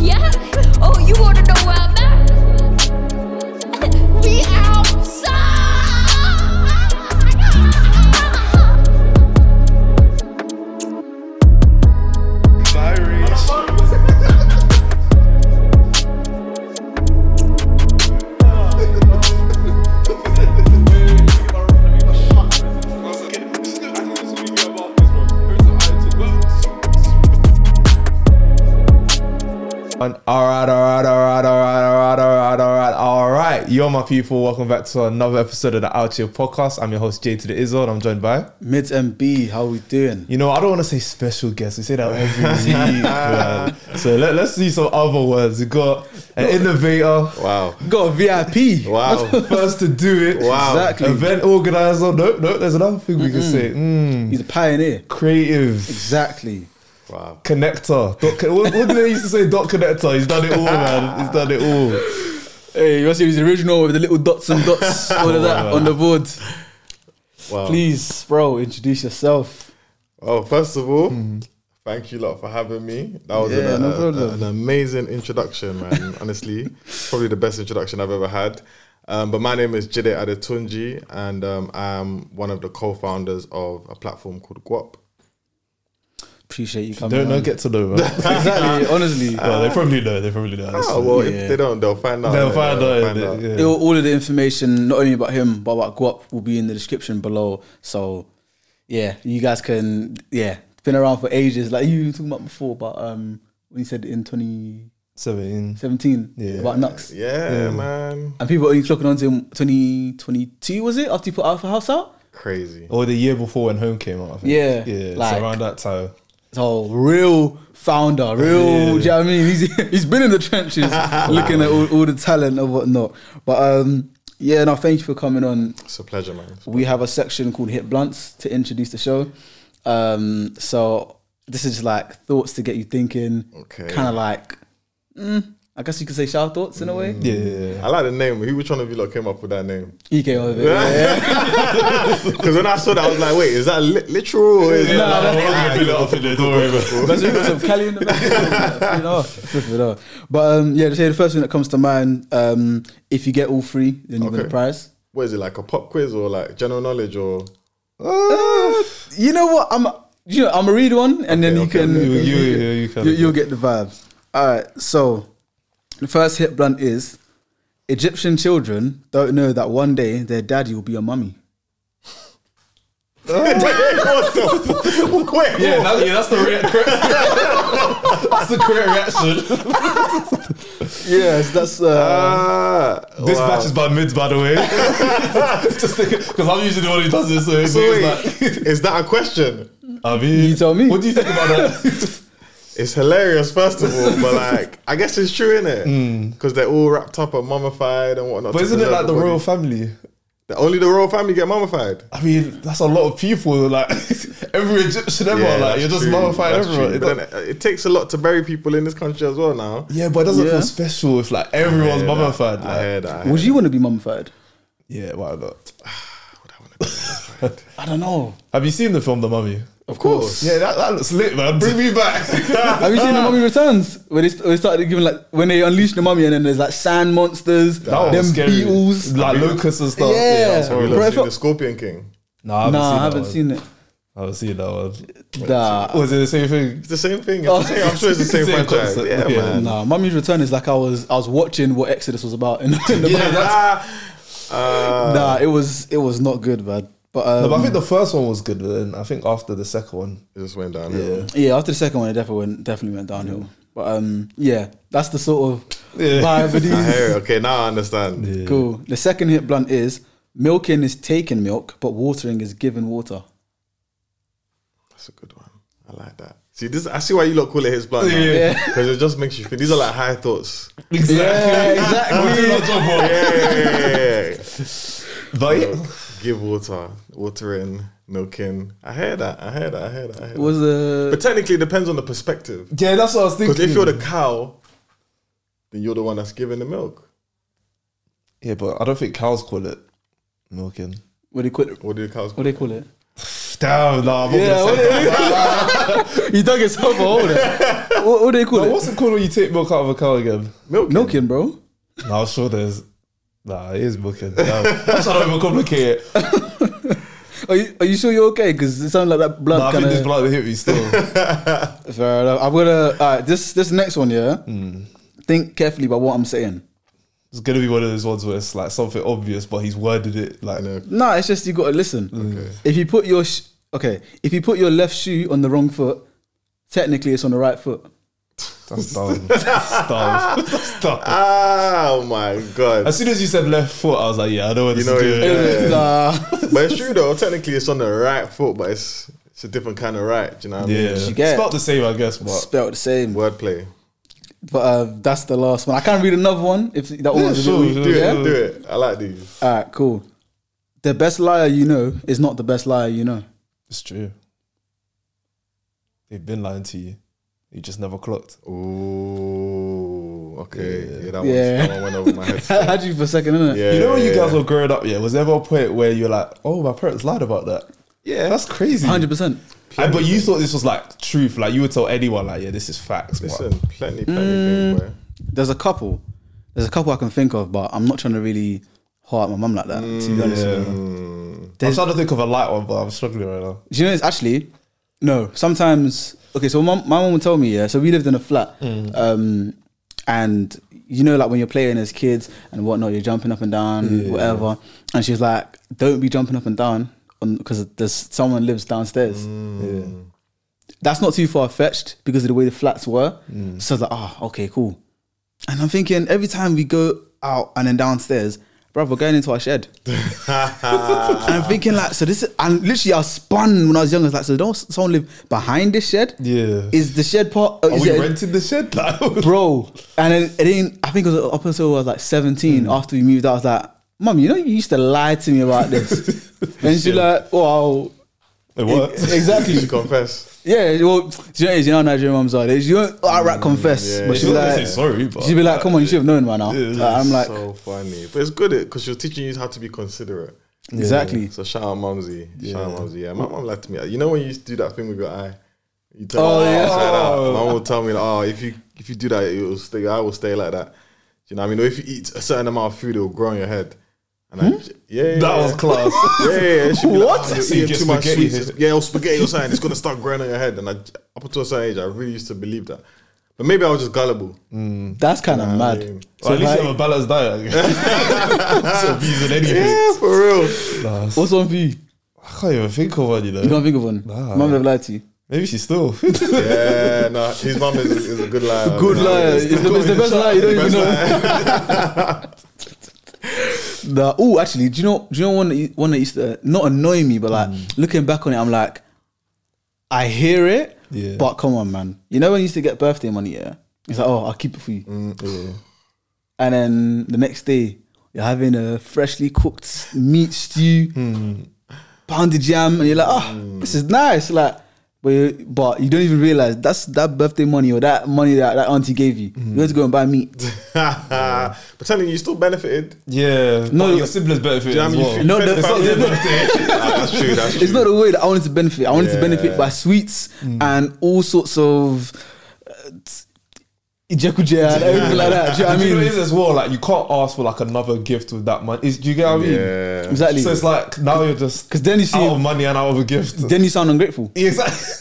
yeah? My people, welcome back to another episode of the Out Here podcast. I'm your host, Jay to the Izzo, and I'm joined by. Midz MB, how we doing? You know, I don't want to say special guest. We say that every week, man. So let, let's see some other words. We got an innovator, Wow. Got a VIP. Wow. first to do it. Wow. Exactly. Event organizer. No, no, there's another thing we can say. Mm, He's a pioneer. creative. Exactly. Wow. Connector. What, what did they used to say? Dot connector. He's done it all, man. He's done it all. Hey, you want to see his original with the little dots and dots, all of that on the board. Wow. Please, bro, introduce yourself. Well, first of all, thank you a lot for having me. That was Yeah, an, no a- an amazing introduction, man. Honestly, probably the best introduction I've ever had. Um, but my name is Jide Adetunji, and um, I'm one of the co-founders of a platform called Guap. Appreciate you coming. Don't, on. don't get to know, man. exactly. Honestly, well, they probably know. They probably know. Oh well, Yeah. if they don't, they'll find out. They'll Yeah, find they'll out. find out. yeah. all, all of the information, not only about him but about Guap, will be in the description below. So, yeah, you guys can. Yeah, been around for ages. Like you were talking about before, but um, when you said in 2017 Seventeen. Yeah. about Knucks. Yeah, man, And people only clocking on to him 2022, was it? After you put Alpha Place out? crazy. Or the year before when Home came out. I think. Yeah, Yeah. like- so around that time. So, real founder, real, Yeah. do you know what I mean? He's, he's been in the trenches looking at all, all the talent and whatnot. But um, yeah, no, thank you for coming on. It's a pleasure, man. We have a section called Hit Blunts to introduce the show. Um, so, this is like thoughts to get you thinking. Okay. Kind of like, mm, I guess you could say shower thoughts in a way. Yeah. I like the name. Who? Which one of you lot came up with that name? He came over there. Yeah. Because when I saw that, I was like, wait, is that li- literal? Or is Yeah, that no, no, we're gonna build it up in there, don't about it. That's got some Cali in the back. you know, flip it off. But um, yeah, to say the first thing that comes to mind, um, if you get all three, then you win Okay. the prize. what is it like a pop quiz or like general knowledge or You know what? I'm you know I'm gonna read one, and then you okay, can okay, You, you, you, you can. you, you'll get the vibes. All right, so the first hit blunt is Egyptian children don't know that one day their daddy will be a mummy. wait? Yeah, that, yeah, that's the rea- correct. that's the correct reaction. Yes, that's uh, Ah, This wow. batch is by mids, by the way. Just because I'm usually the one who does this. So, So wait, like, is that a question? I mean, You tell me. What do you think about that? It's hilarious, first of all, but like, I guess it's true, isn't it? Because they're all wrapped up and mummified and whatnot. Hmm. but isn't it like the body. royal family? The- Only the royal family get mummified. I mean, that's a lot of people. Like every Egyptian ever, like you're just true, mummifying that's everyone. It But don't- then it, it takes a lot to bury people in this country as well now. yeah, but it doesn't Yeah. feel special if like everyone's I hear that. mummified. I Like, hear that. I hear would you want to be mummified? yeah, why not? I don't know. Have you seen the film The Mummy? Of course. Yeah, that, that looks lit, man. Bring me back. Have you seen the Mummy Returns? Where they, st- they started giving like when they unleash the mummy and then there's like sand monsters, That was them scary. beetles. like locusts and stuff. Yeah. that was Have horrible. Bro, not I seen felt- the Scorpion King? No, I haven't Nah, seen I haven't one. seen it. I haven't seen that one. Nah, Was it the same thing? It's the same thing. It's the same, I'm sure it's the same, Same franchise. concept, Yeah, yeah. man. nah. Mummy's Return is like I was I was watching what Exodus was about. In, in the Yeah, that's, uh, nah, it was it was not good, man. But, um, No, but I think the first one was good, but then I think after the second one, it just went downhill. yeah, yeah after the second one, it definitely went definitely went downhill. But um, yeah, that's the sort of Yeah. vibe of I hear it. Okay, now I understand. yeah. Cool. The second hit blunt is milking is taking milk, but watering is giving water. That's a good one. I like that. See, this I see why you lot call it his blunt. Yeah. Because it just makes you feel. These are like high thoughts. Exactly. Yeah, exactly. I'm doing my job. Yeah, yeah, yeah, yeah. But yeah, So, give water, watering, milking. I hear that. I hear that. I hear that. I hear that. Was uh, But technically, it depends on the perspective. yeah, that's what I was thinking. Because if you're the cow, then you're the one that's giving the milk. yeah, but I don't think cows call it milking. what do you call it? What do the cows What do they call it? Damn, nah, I'm not Yeah, gonna what say that. you dug yourself a hole there. What, what do they call But it? What's it called when you take milk out of a cow again? Milk. Milking, bro. Nah, I'm sure there's. Nah, it is milking. Damn. I'm trying to overcomplicate it. Are you, are you sure you're okay? Because it sounds like that blood Nah, I think this of. blood hit me still. Fair enough. I'm gonna. Alright, this this next one, yeah. Hmm. Think carefully about what I'm saying. It's gonna be one of those ones where it's like something obvious, but he's worded it like. No, it's just you got to listen. Okay. If you put your sh- okay, if you put your left shoe on the wrong foot, technically it's on the right foot. That's dumb. That's dumb. That's dumb. Oh my god. As soon as you said left foot, I was like, yeah, I know what You this know is doing. Yeah. Nah. but it's true though. Technically, it's on the right foot, but it's it's a different kind of right. Do you know what I Yeah, mean? You get it's it. not the same, I guess, but Spelled the same. Wordplay. But uh, that's the last one. I can't read another one if that one was a sure, bit sure, weak. Do Yeah? it. Do it. I like these. All right, cool. The best liar you know is not the best liar you know. it's true. They've been lying to you. You just never clocked. Ooh. Okay. Yeah. Yeah. that, Yeah. One, that one went over my head. Had you for a second, innit? Yeah. you know when you yeah, guys yeah. were growing up, yeah, was there ever a point where you're like, oh, my parents lied about that? Yeah, that's crazy. Hundred percent. And, but you thought this was like truth, like you would tell anyone, like, yeah, this is facts. but- Listen, plenty, plenty Mm. things, boy. There's a couple. There's a couple I can think of, but I'm not trying to really heart my mum like that. to be honest, yeah. with you. I'm trying to think of a light one, but I'm struggling right now. Do you know it's actually no. Sometimes okay. So my would tell me yeah. So we lived in a flat, um, and you know like when you're playing as kids and whatnot, you're jumping up and down, whatever. And she's like, "Don't be jumping up and down because there's someone lives downstairs." Yeah. That's not too far fetched because of the way the flats were. So I was like, "Ah, okay, cool." And I'm thinking every time we go out and then downstairs. Bro, we're going into our shed. and I'm thinking like, so this is, and literally I spun when I was young. I was like, so don't someone live behind this shed? Yeah. Is the shed part? Are is we it- renting the shed? Bro? And then it didn't. I think it was up until I was like 17. Mm. After we moved out, I was like, mom, you know, you used to lie to me about this. and she's like, Wow, it worked. exactly. You should confess. Yeah, well, do you know, what it is? you know how Nigerian mums are. They you don't outright mm, confess, yeah, but she'd be like, say sorry, but she'd be like, "Come on, you should have known by now." Like, I'm like, so funny, but it's good eh, because she was teaching you how to be considerate. exactly. So shout out Mumsy. Shout out Mumsy. Yeah, my mum lied to me. You know when you used to do that thing with your eye? You tell Oh, me oh, yeah. like that. My mum would tell me, like, oh, if you if you do that, it will stay. I will stay like that. You know what I mean? Or if you eat a certain amount of food, it will grow on your head. And I, hmm? yeah, yeah, that yeah. was class. Yeah, yeah, yeah. She'd like, oh, you're So you eating too much spaghetti. sweets. Yeah, or spaghetti or something. It's gonna start growing on your head. And I, up until a certain age, I really used to believe that. But maybe I was just gullible. Hmm. That's kind of Nah, I mad. mean- Well, at least like- you have a balanced diet. Not abusing anything. Yeah, for real. Nah, What's one for you? I can't even think of one, you know. You can't think of one. Nah. Mum have lied to you. Maybe she's still. Yeah, no, his mum is, is a good liar. Good liar. it's It's the- the, it's the best liar. You don't even know. Nah, oh, actually, do you know? Do you know one that you- one that used to not annoy me, but like Mm. looking back on it, I'm like, I hear it, Yeah. but come on, man. You know when you used to get birthday money, yeah? It's like, oh, I'll keep it for you. yeah. And then the next day, you're having a freshly cooked meat stew, Hmm. pounded jam, and you're like, oh, this is nice. Like, but you, but you don't even realize that's that birthday money or that money that that auntie gave you. Hmm. You have to go and buy meat. but telling you, you still benefited. Yeah. No, No, your siblings benefit Do you as well. mean? No, You fed that's the not- family. that's true. That's true. It's not the way that I wanted to benefit. I wanted to benefit by sweets and all sorts of ijekuje and everything like that. Do you know what I Do you know what mean? is as well? Like you can't ask for like another gift with that money. Is, do you get what I mean? Yeah. Exactly. So it's like now you're just Because then you see, out of money and out of a gift. then you sound ungrateful. exactly.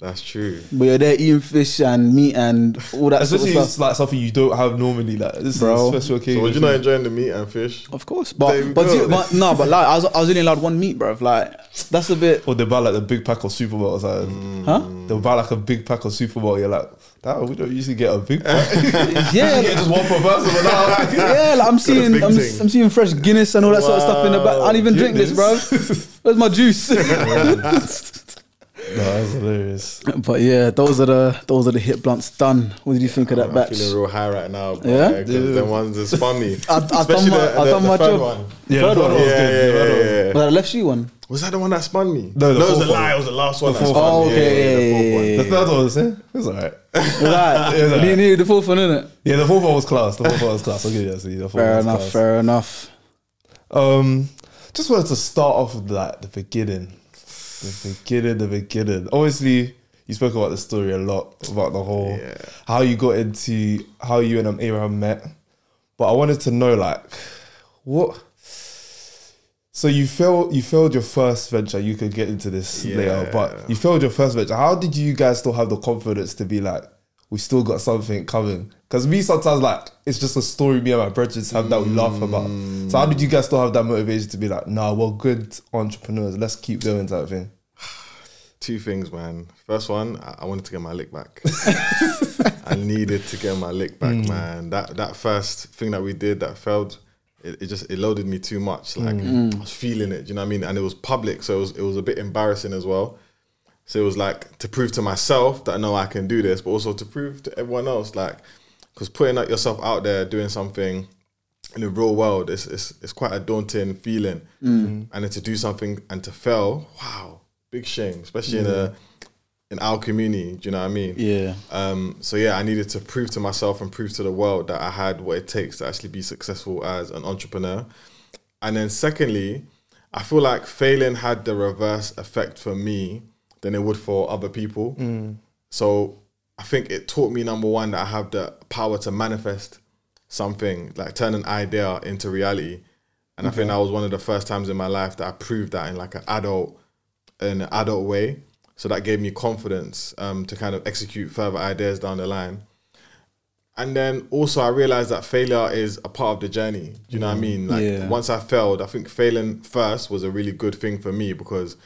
That's true. But you're there eating fish and meat and all that Especially sort of it's stuff. like something you don't have normally. Like this Bro. is a special occasion. So would you not enjoying the meat and fish? Of course, but but, you, but no, but like I was I was only allowed one meat, bro. Like that's a bit, Or they buy like the big pack of Supermalt or something. huh? They'll buy like a big pack of Supermalt. You're like, that we don't usually get a big pack. Yeah, you get just one per person. But now, yeah. Like I'm seeing I'm. I'm seeing fresh Guinness and all that sort of stuff in the back. I don't even drink this, bro. Where's my juice? no, that's hilarious. but yeah, those are the those are the hit blunts done. What did you think of that I'm batch? feeling real high right now. But Yeah? yeah, because the ones that funny. me. I- I done Especially my- the, I the, done the my third job. one. Yeah, Third the one. third one was Yeah, good. yeah, yeah, yeah, yeah. Was that the left you one? Was that the one that spun me? No, the it was fourth the one. lie. It was the last one. The that fourth spun one. me. Yeah, yeah, yeah, Okay. the fourth one. The third one was eh? it was alright. Right. Yeah, You needed the fourth one, innit? Yeah, the fourth one was class. The fourth one was class. I'll give you that. See, the fourth Fair one was enough. class. Fair enough. Um, just wanted to start off with like the beginning. The beginning, the beginning. Obviously, you spoke about the story a lot about the whole Yeah. how you got into how you and um, Ibrahim met. But I wanted to know, like, what. So you failed. You failed your first venture. You could get into this later, but you failed your first venture. How did you guys still have the confidence to be like, we still got something coming? Because me sometimes like it's just a story me and my brothers have that we laugh about. So how did you guys still have that motivation to be like, nah, we're good entrepreneurs. Let's keep going type of thing. Two things, man. First one, I I wanted to get my lick back. I needed to get my lick back, hmm. man. That that first thing that we did that failed, it, it just it loaded me too much. Like mm. Mm. I was feeling it, you know what I mean? And it was public, so it was it was a bit embarrassing as well. So it was like to prove to myself that I know I can do this, but also to prove to everyone else, like, because putting out yourself out there, doing something in the real world, it's it's, it's quite a daunting feeling. Mm. And then to do something and to fail, wow, big shame, especially in a in our community. Do you know what I mean? Yeah. Um, so yeah, I needed to prove to myself and prove to the world that I had what it takes to actually be successful as an entrepreneur. And then secondly, I feel like failing had the reverse effect for me than it would for other people. So I think it taught me number one that I have the power to manifest something, like turn an idea into reality. And I think that was one of the first times in my life that I proved that in like an adult in an adult way. So that gave me confidence um, to kind of execute further ideas down the line. And then also I realized that failure is a part of the journey. Do you know what I mean? Like Yeah. once I failed, I think failing first was a really good thing for me because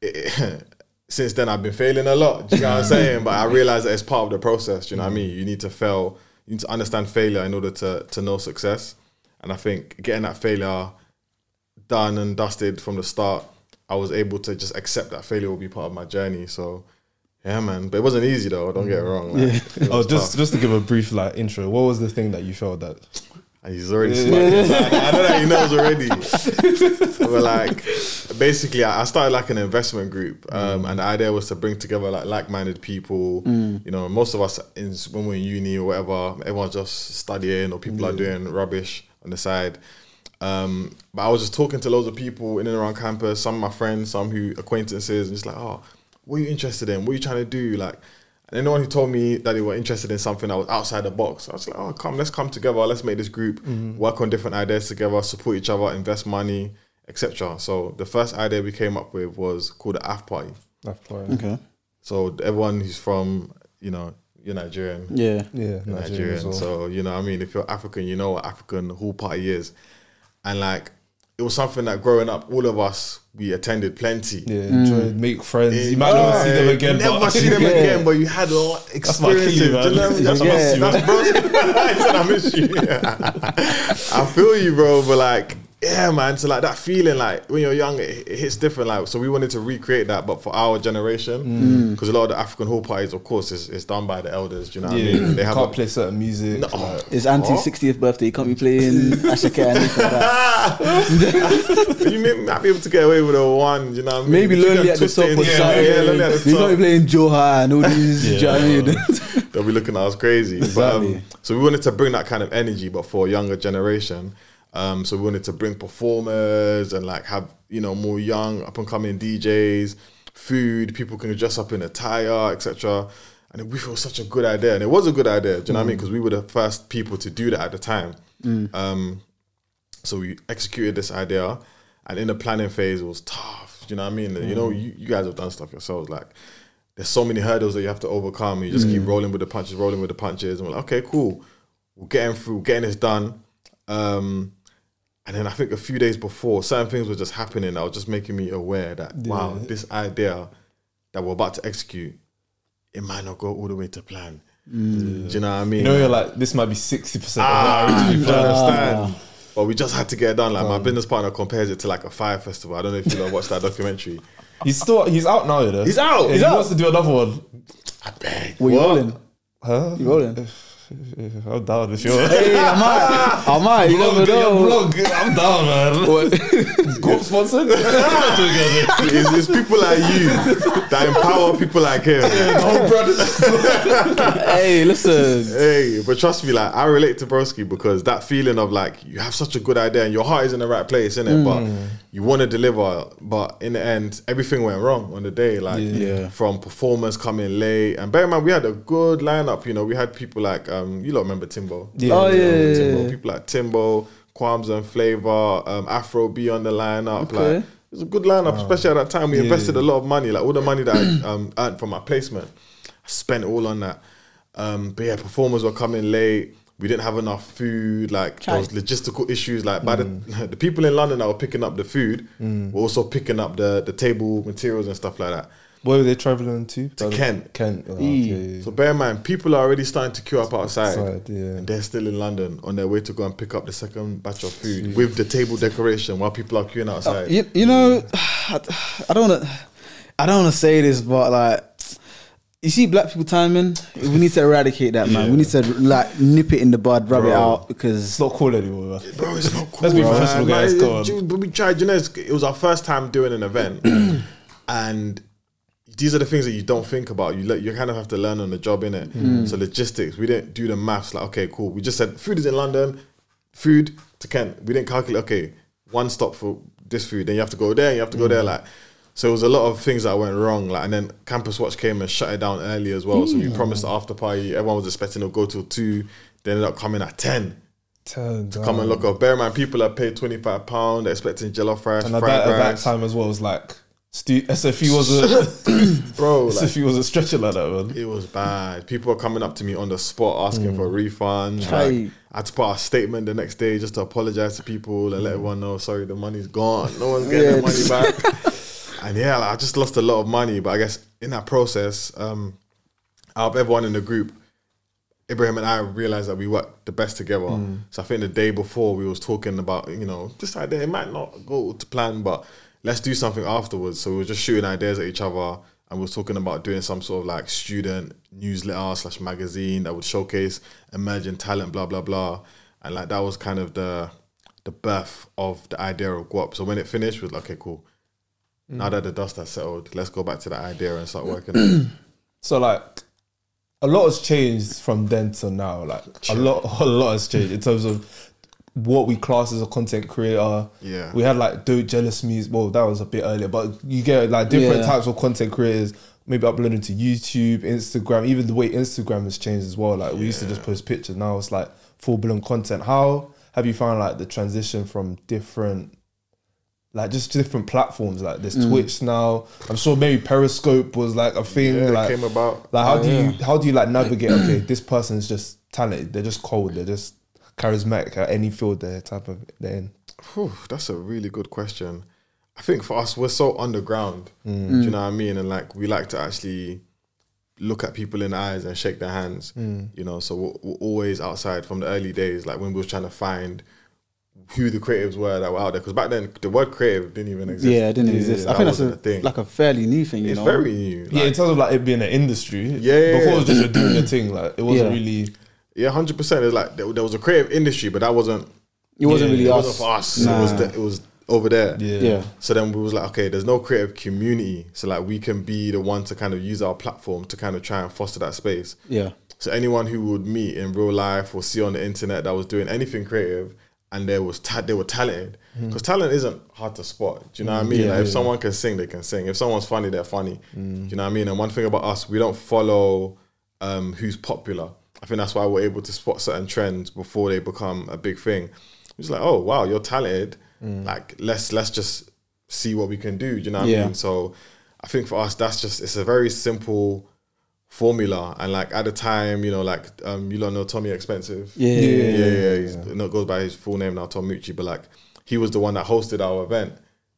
it, since then I've been failing a lot. Do you know what I'm saying? But I realized that it's part of the process. Do you know what I mean? You need to fail. You need to understand failure in order to to know success. And I think getting that failure done and dusted from the start, I was able to just accept that failure will be part of my journey. So yeah, man. But it wasn't easy though. Don't get it wrong. Like, it Oh, just tough. just to give a brief like intro. What was the thing that you felt that? And he's already smiling. I know that he knows already. but like, basically, I I started like an investment group, um, and the idea was to bring together like like-minded people. You know, most of us in, when we're in uni or whatever, everyone's just studying or people are doing rubbish on the side. Um, but I was just talking to loads of people in and around campus. Some of my friends, some who acquaintances, and just like, oh, what are you interested in? What are you trying to do? Like, and anyone who told me that they were interested in something that was outside the box, I was like, oh, come, let's come together. Let's make this group, work on different ideas together, support each other, invest money, etc. So the first idea we came up with was called the AF Party. Okay. So everyone who's from, you know, you're Nigerian, Yeah. Yeah, you're Nigerian Nigerian. well. So you know, I mean, if you're African, you know what African hall party is, and like it was something that growing up, all of us we attended plenty. yeah, mm. enjoy, make friends. You might never see them again. Never but see them Yeah. again, but you had a lot of my experiences. key, Do you know what I mean? That's, man. that's, Yeah. that's bro. I said I miss you. I feel you, bro. But like, yeah, man. So like that feeling, like when you're young, it, it hits different. Like, so we wanted to recreate that, but for our generation, Mm. because a lot of the African hall parties, of course, is, is done by the elders. Do you know what yeah, I mean? They have can't a, play certain music. No. like- It's Auntie's 60th birthday. You can't be playing Asake and anything like that. you may not be able to get away with a one. You know what I mean? Maybe If you lonely at the twist top yeah. Yeah, lonely at the top. You top. can't be playing Joha and all these. do you know what I mean? they'll be looking at us crazy. But, um, Exactly. so we wanted to bring that kind of energy, but for a younger generation. Um, so we wanted to bring performers and like have you know more young up and coming DJs, food. People can dress up in attire, etc. And we feel such a good idea, and it was a good idea. Do you know what I mean? Because we were the first people to do that at the time. Um, so we executed this idea, and in the planning phase, it was tough. Do you know what I mean? You know, you, you guys have done stuff yourselves. Like, there's so many hurdles that you have to overcome. You just keep rolling with the punches, rolling with the punches, and we're like, okay, cool, we're getting through, getting this done. Um, and then I think a few days before, certain things were just happening that was just making me aware that wow, this idea that we're about to execute, it might not go all the way to plan. Do you know what I mean? You know, you're like, this might be 60% Ah, of what you planned. understand. But we just had to get it done. Like my business partner compares it to like a Fyre Festival. I don't know if you know watched that documentary. He's still, he's out now, you know. He's out! Yeah, He's he out! wants to do another one. I beg. What you rolling? Huh? You rolling? I'm down if you're. Hey, I might. I might. You never Vlog, know. vlog. I'm down, man. What? Go sponsored. It's, it's people like you that empower people like him. Brothers. hey, listen. Hey, but trust me, like I relate to Broski because that feeling of like you have such a good idea and your heart is in the right place, innit? But mm. You want to deliver, but in the end, everything went wrong on the day. Like Yeah. from performers coming late, and bear in mind we had a good lineup. You know, we had people like um, you lot remember Timbo? Yeah. Oh, You yeah, yeah, Timbo. People like Timbo, Kwamz and Flava, um, Afro B on the lineup. Okay. Like it was a good lineup, especially at that time. We Yeah. invested a lot of money, like all the money that I um, earned from my placement, I spent all on that. Um, but yeah, performers were coming late. We didn't have enough food. Like there was logistical issues. Like by the mm. the people in London that were picking up the food mm. were also picking up the the table materials and stuff like that. Where were they traveling to? To Kent. Kent. Oh, okay. So bear in mind, people are already starting to queue up outside, Outside, yeah. and they're still in London on their way to go and pick up the second batch of food with the table decoration while people are queuing uh, outside. You, you know, I, I don't want to. I don't want to say this, but like, you see, black people timing. We need to eradicate that, man. We need to like nip it in the bud, rub it Bro. out It's not cool anymore. Man. Bro, it's not cool. Let's be professional, guys, Like, go on. it- But we tried, you know, it was our first time doing an event, and these are the things that you don't think about. You let you kind of have to learn on the job, in it. Mm. So logistics, we didn't do the maths. Like, okay, cool. We just said food is in London, food to Kent. We didn't calculate. Okay, one stop for this food, then you have to go there. You have to go Mm. there, like. So it was a lot of things that went wrong, like, and then Campus Watch came and shut it down early as well. So we hmm. promised the after party. Everyone was expecting to go till two. They ended up coming at ten Turn come and look up. Bear in mind, people are paid twenty five pound, expecting jollof rice, And at fried that, at that time as well, it was like stu- SFE was a bro. Like, SFE was a stretcher like that, man. it was bad. People were coming up to me on the spot asking hmm. for refunds. Like, I had to put out a statement the next day just to apologize to people and let hmm. everyone know, sorry, the money's gone. No one's getting Yeah. the money back. And yeah, like, I just lost a lot of money. But I guess in that process, um, out of everyone in the group, Ibrahim and I realized that we worked the best together. So I think the day before we was talking about, you know, this idea it might not go to plan, but let's do something afterwards. So we were just shooting ideas at each other and we was talking about doing some sort of like student newsletter slash magazine that would showcase emerging talent, blah blah blah. And like that was kind of the the birth of the idea of Guap. So when it finished, we was like, okay, cool. Now that mm. the dust has settled, let's go back to that idea and start working. on it. So like a lot has changed from then to now. Like a lot, a lot has changed in terms of what we class as a content creator. Yeah. we had like do jealous me. Well, that was a bit earlier, but you get like different Yeah. types of content creators. Maybe uploading to YouTube, Instagram. Even the way Instagram has changed as well. Like we used to just post pictures. Now it's like full blown content. How have you found like the transition from different like just different platforms like there's Mm. Twitch now. I'm sure maybe Periscope was like a thing. Yeah, like came about. Like how Oh, do you how do you like navigate? Okay, this person's just talented. They're just cold. They're just charismatic at any field they're type of they're in. Whew, that's a really good question. I think for us, we're so underground. Mm. Do you know what I mean? And like we like to actually look at people in the eyes and shake their hands. Mm. You know, so we're, we're always outside from the early days, like when we was trying to find who the creatives were that were out there. Because back then, the word creative didn't even exist. yeah, it didn't exist. I that think that's wasn't a, a thing. like a fairly new thing. You it's know, very new. Like, yeah, in terms of like it being an industry. Yeah, yeah, Before it was just you're doing a thing. Like it wasn't Yeah. really. yeah, hundred percent. It's like there, there was a creative industry, but that wasn't. it wasn't Yeah, really It us. wasn't for us. Nah. It was. The, it was over there. Yeah. Yeah. So then we was like, okay, there's no creative community, so like we can be the one to kind of use our platform to kind of try and foster that space. Yeah. So anyone who would meet in real life or see on the internet that was doing anything creative and there was ta- they were talented hmm. because talent isn't hard to spot. Do you know what I mm. mean? Yeah, like if yeah. someone can sing, they can sing. If someone's funny, they're funny. Do hmm. you know what I mean? And one thing about us, we don't follow um, who's popular. I think that's why we're able to spot certain trends before they become a big thing. It's like, oh wow, you're talented. Hmm. Like let's let's just see what we can do. Do you know what I mean? So I think for us, that's just it's a very simple formula. And like at the time, you know, like um, you don't know Tommy Expensive. Yeah. yeah, yeah. yeah. He's, no, goes by his full name now, Tom Moutchi. But like he was the one that hosted our event.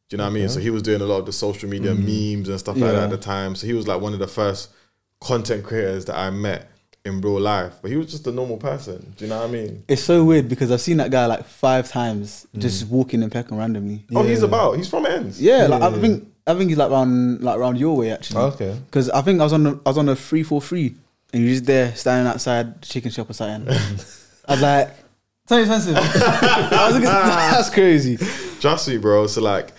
Do you know what I mean? So he was doing a lot of the social media memes and stuff like that at the time. So he was like one of the first content creators that I met in real life. But he was just a normal person. Do you know what I mean? It's so weird because I've seen that guy like five times just walking in Peckham randomly. Oh, he's about. He's from ends. Yeah, like, I think I think he's like round like round your way actually. Okay. Because I think I was on the I was on the three four three and you're just there standing outside the chicken shop or something. I was like, so expensive. I was looking, that's crazy. Just me, bro. So like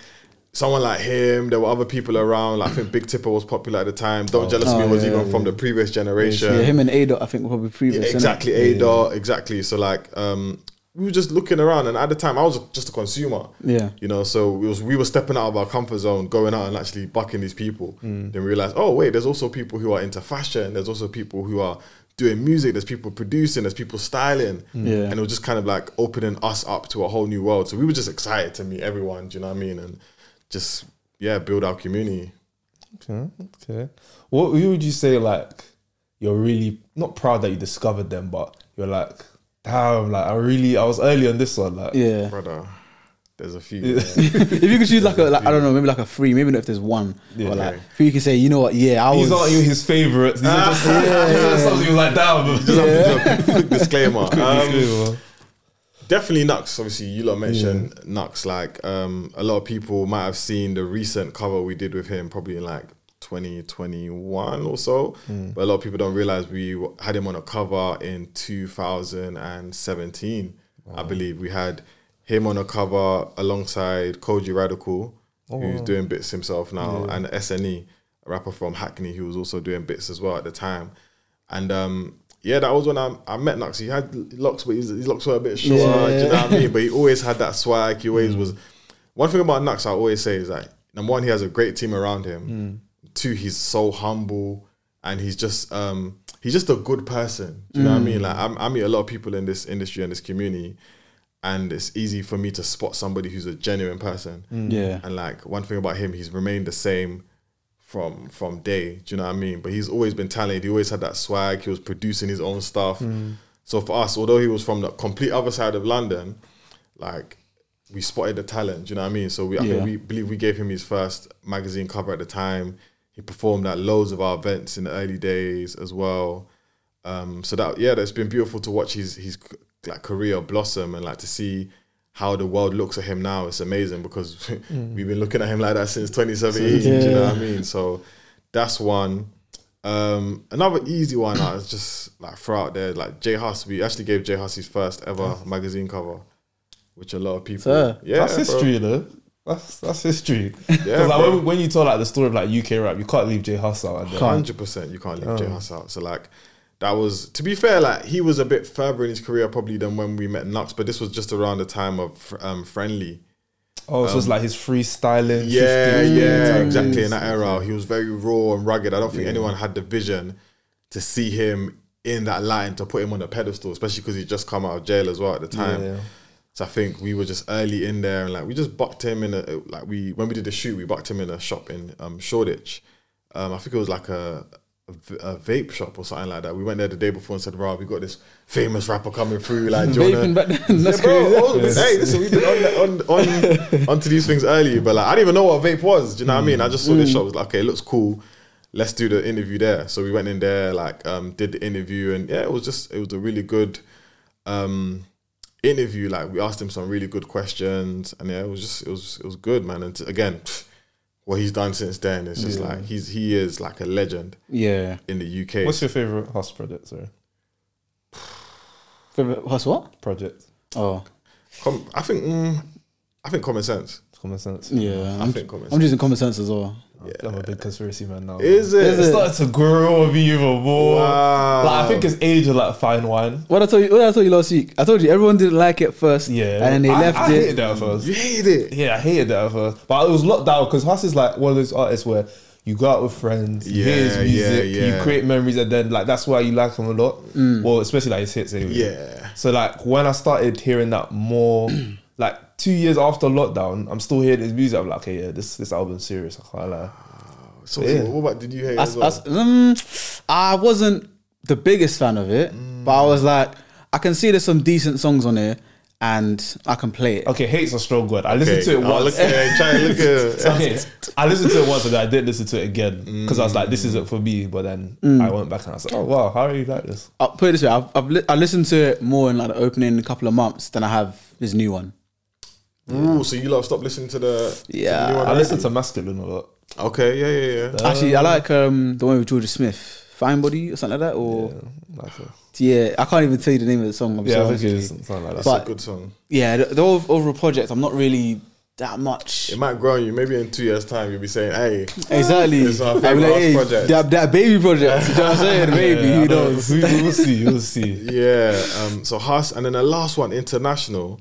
someone like him, there were other people around. Like I think Big Tipper was popular at the time. Don't Jealous Me Oh, was yeah, even from the previous generation. Yeah, him and Ada I think were probably previous. Yeah, exactly, A dot, exactly. So like, um, we were just looking around, and at the time I was just a consumer. Yeah. you know, so we was we were stepping out of our comfort zone, going out and actually bucking these people. Mm. Then we realized, oh wait, there's also people who are into fashion. There's also people who are doing music. There's people producing. There's people styling. Yeah. and it was just kind of like opening us up to a whole new world. So we were just excited to meet everyone. Do you know what I mean? And just yeah, build our community. Okay, okay. What who would you say like you're really not proud that you discovered them, but you're like, damn, like I really I was early on this one, like Yeah. brother. There's a few. if you could choose like a like, I don't know maybe like a three maybe not if there's one Yeah. or like if you can say you know what yeah I These was aren't even his favorites. These are just, these are just something he was like, damn. Just have to do a quick, quick disclaimer. Um, Disclaimer. definitely Knucks. Obviously, you lot mentioned Knucks. Like um, a lot of people might have seen the recent cover we did with him, probably in like 2021 or so. Mm. But a lot of people don't realize we had him on a cover in 2017. I believe we had him on a cover alongside Kojey Radical, oh, who's doing bits himself now, and SNE, a rapper from Hackney, who was also doing bits as well at the time. And um, yeah, that was when I, I met Knucks. He had locks, but his, his locks were a bit shorter. Do you know what I mean? But he always had that swag. He always mm. was. One thing about Knucks, I always say is like number one, he has a great team around him. Mm. Two, he's so humble, and he's just um, he's just a good person. Do you know what I mean? Mm. Like I'm, I meet a lot of people in this industry and this community, and it's easy for me to spot somebody who's a genuine person. Mm. yeah And like one thing about him, he's remained the same from from day. Do you know what I mean? But he's always been talented. He always had that swag. He was producing his own stuff. Mm. So for us, although he was from the complete other side of London, like we spotted the talent. Do you know what I mean? So we I Yeah. think we believe we gave him his first magazine cover at the time. He performed at loads of our events in the early days as well. Um, so that yeah, that's been beautiful to watch his his like career blossom and like to see how the world looks at him now. It's amazing because we've been looking at him like that since 2017. Do you know what I mean? So that's one. Um, another easy one I was just like throw out there, like J Hus. We actually gave J Hus his first ever magazine cover, which a lot of people. Sir. yeah, that's bro. history, though. That's that's history. Yeah, like when, when you talk like the story of like UK rap, you can't leave J Hus out. And Hundred percent, you can't leave J Hus out. So like, that was to be fair. Like he was a bit further in his career probably than when we met Knucks, but this was just around the time of um, Friendly. oh, so it's like his freestyling. Yeah, 50 yeah, type exactly. In that era, he was very raw and rugged. I don't think anyone had the vision to see him in that light and to put him on a pedestal, especially because he'd just come out of jail as well at the time. Yeah. So I think we were just early in there, and like we just bucked him in a like we when we did the shoot, we bucked him in a shop in um, Shoreditch. Um, I think it was like a a vape shop or something like that. We went there the day before and said, "Rob, we got this famous rapper coming through." Like, Vaping wanna-" then, that's yeah, bro, crazy. oh, hey, listen, we've been on, on, on, onto these things early, but like, I didn't even know what vape was. Do you know what I mean? I just saw this shop, was like, okay, it looks cool. Let's do the interview there. So we went in there, like, um, did the interview, and yeah, it was just, it was a really good um, interview. Like, we asked him some really good questions, and yeah, it was just, it was, it was good, man. And t- again, what he's done since then, it's just like he's he is like a legend yeah in the UK. What's your favorite Hus project? Sorry, Favorite- what's what project. oh Com- I think, mm, I think common sense. Common sense. yeah I I'm, think common I'm using common sense as well Yeah. I'm a big conspiracy man now. Is it? It's starting to grow on me even more. Wow. Like I think it's age of like fine wine. what I told you what I told you last week I told you everyone didn't like it first Yeah, and then they I, left I it hated that at first. You hate it. Yeah, I hated that at first. But it was locked down because Hus is like one of those artists where you go out with friends, you hear his Yeah, music, yeah, yeah. you create memories, and then like that's why you like him a lot. Mm. Well, especially like his hits anyway. Yeah. So like when I started hearing that more, like two years after lockdown, I'm still hearing his music. I'm like, okay, yeah, this this album's serious. I can't lie. So, Yeah. so what about did you hear? it I, as well? I- um, I wasn't the biggest fan of it, but I was like, I can see there's some decent songs on here, and I can play it. Okay, hate's a strong word. I listened to it once. look at try to look at okay, I listened to it once and then I didn't listen to it again because I was like, this isn't for me. But then I went back and I was like, oh wow, how do you like this? I'll put it this way: I've, I've li- I listened to it more in like the opening couple of months than I have this new one. Ooh, so you lot stopped listening to the to the Yeah. I listened already? to Masculine a lot. Okay, yeah, yeah, yeah. Actually, I like um, the one with Jorja Smith, "Fine Body" or something like that. Or Yeah, like a- yeah, I can't even tell you the name of the song. I'm yeah, so I think it's something like that. That's But- a good song. yeah, the, the overall project, I'm not really that much. It might grow on you. Maybe in two years' time, you'll be saying, "Hey, Exactly. It's our favourite like, hey, project. That, that baby project. You know what I'm saying? Baby, Yeah, I who know. knows? We- We'll see. We'll see. yeah." Um, so Hus, and then the last one, international,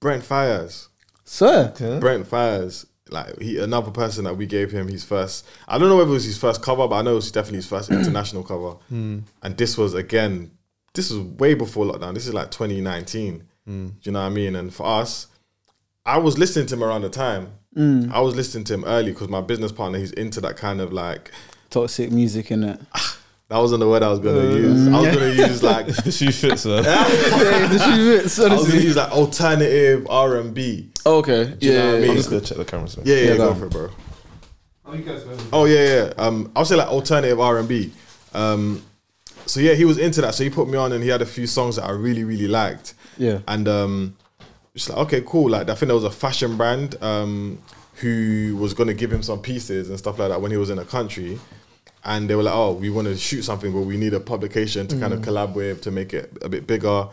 Brent Faiyaz. Sir. Brent Faiyaz, like he another person that we gave him his first. I don't know whether it was his first cover, but I know it was definitely his first international cover. Hmm. And this was again, this was way before lockdown. This is like 2019. Hmm. Do you know what I mean? And for us, I was listening to him around the time. Hmm. I was listening to him early because my business partner, he's into that kind of like. Toxic music in it. Ah, That wasn't the word I was gonna use. I was gonna use like. The shoe fits, man. yeah, the shoe fits, I was gonna use like alternative R and B. Oh, okay. you know Yeah, what I yeah, mean? I'm just gonna check the cameras. man. Yeah, yeah, Yeah, go go for it, bro. Oh, you guys. Oh yeah, yeah. Um, I'll say like alternative R and B. Um, so yeah, he was into that. So he put me on, and he had a few songs that I really, really liked. Yeah. And um, it's like okay, cool. Like I think there was a fashion brand um who was gonna give him some pieces and stuff like that when he was in a country. And they were like, "Oh, we want to shoot something, but we need a publication to kind of mm. collab with to make it a bit bigger."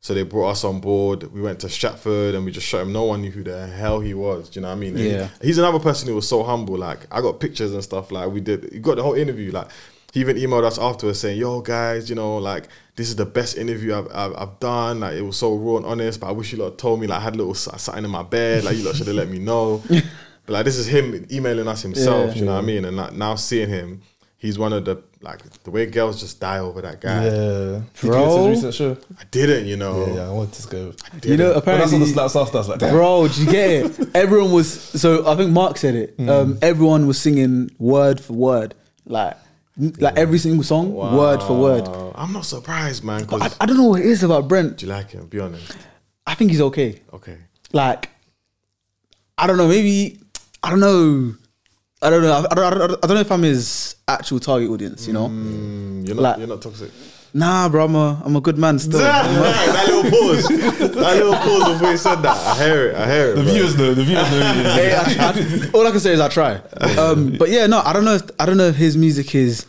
So they brought us on board. We went to Stratford and we just shot him. No one knew who the hell he was. Do you know what I mean? Yeah. he's another person who was so humble. Like I got pictures and stuff. Like we did. You got the whole interview. Like he even emailed us afterwards saying, "Yo guys, you know, like this is the best interview I've, I've, I've done. Like it was so raw and honest. But I wish you lot told me. Like I had a little something in my bed. Like you lot should have let me know. but like this is him emailing us himself. Yeah. do you know what I mean? And like, now seeing him, he's one of the like the way girls just die over that guy. Yeah. Did you Bro. get recent show? I didn't, you know. Yeah, yeah. I wanted to go. You know, When I saw apparently, the slaps after, I was like, damn. bro, did you get it? Everyone was so. I think Mark said it. Mm. Um, everyone was singing word for word, like like every single song, word for word. I'm not surprised, man. Because I, I don't know what it is about Brent. do you like him? Be honest. I think he's okay. Okay. Like, I don't know. Maybe I don't know. I don't know. I, I, don't, I, don't, I don't know if I'm his actual target audience. You know? Mm, you're not. Like- you're not toxic. Nah, bro. I'm a I'm a good man still. that little pause. that little pause before you said that. I hear it. I hear it. The bro. viewers know. The viewers know. who it is. Hey, I- I- all I can say is I try. Um, but yeah, no, I don't know. If, I don't know if his music is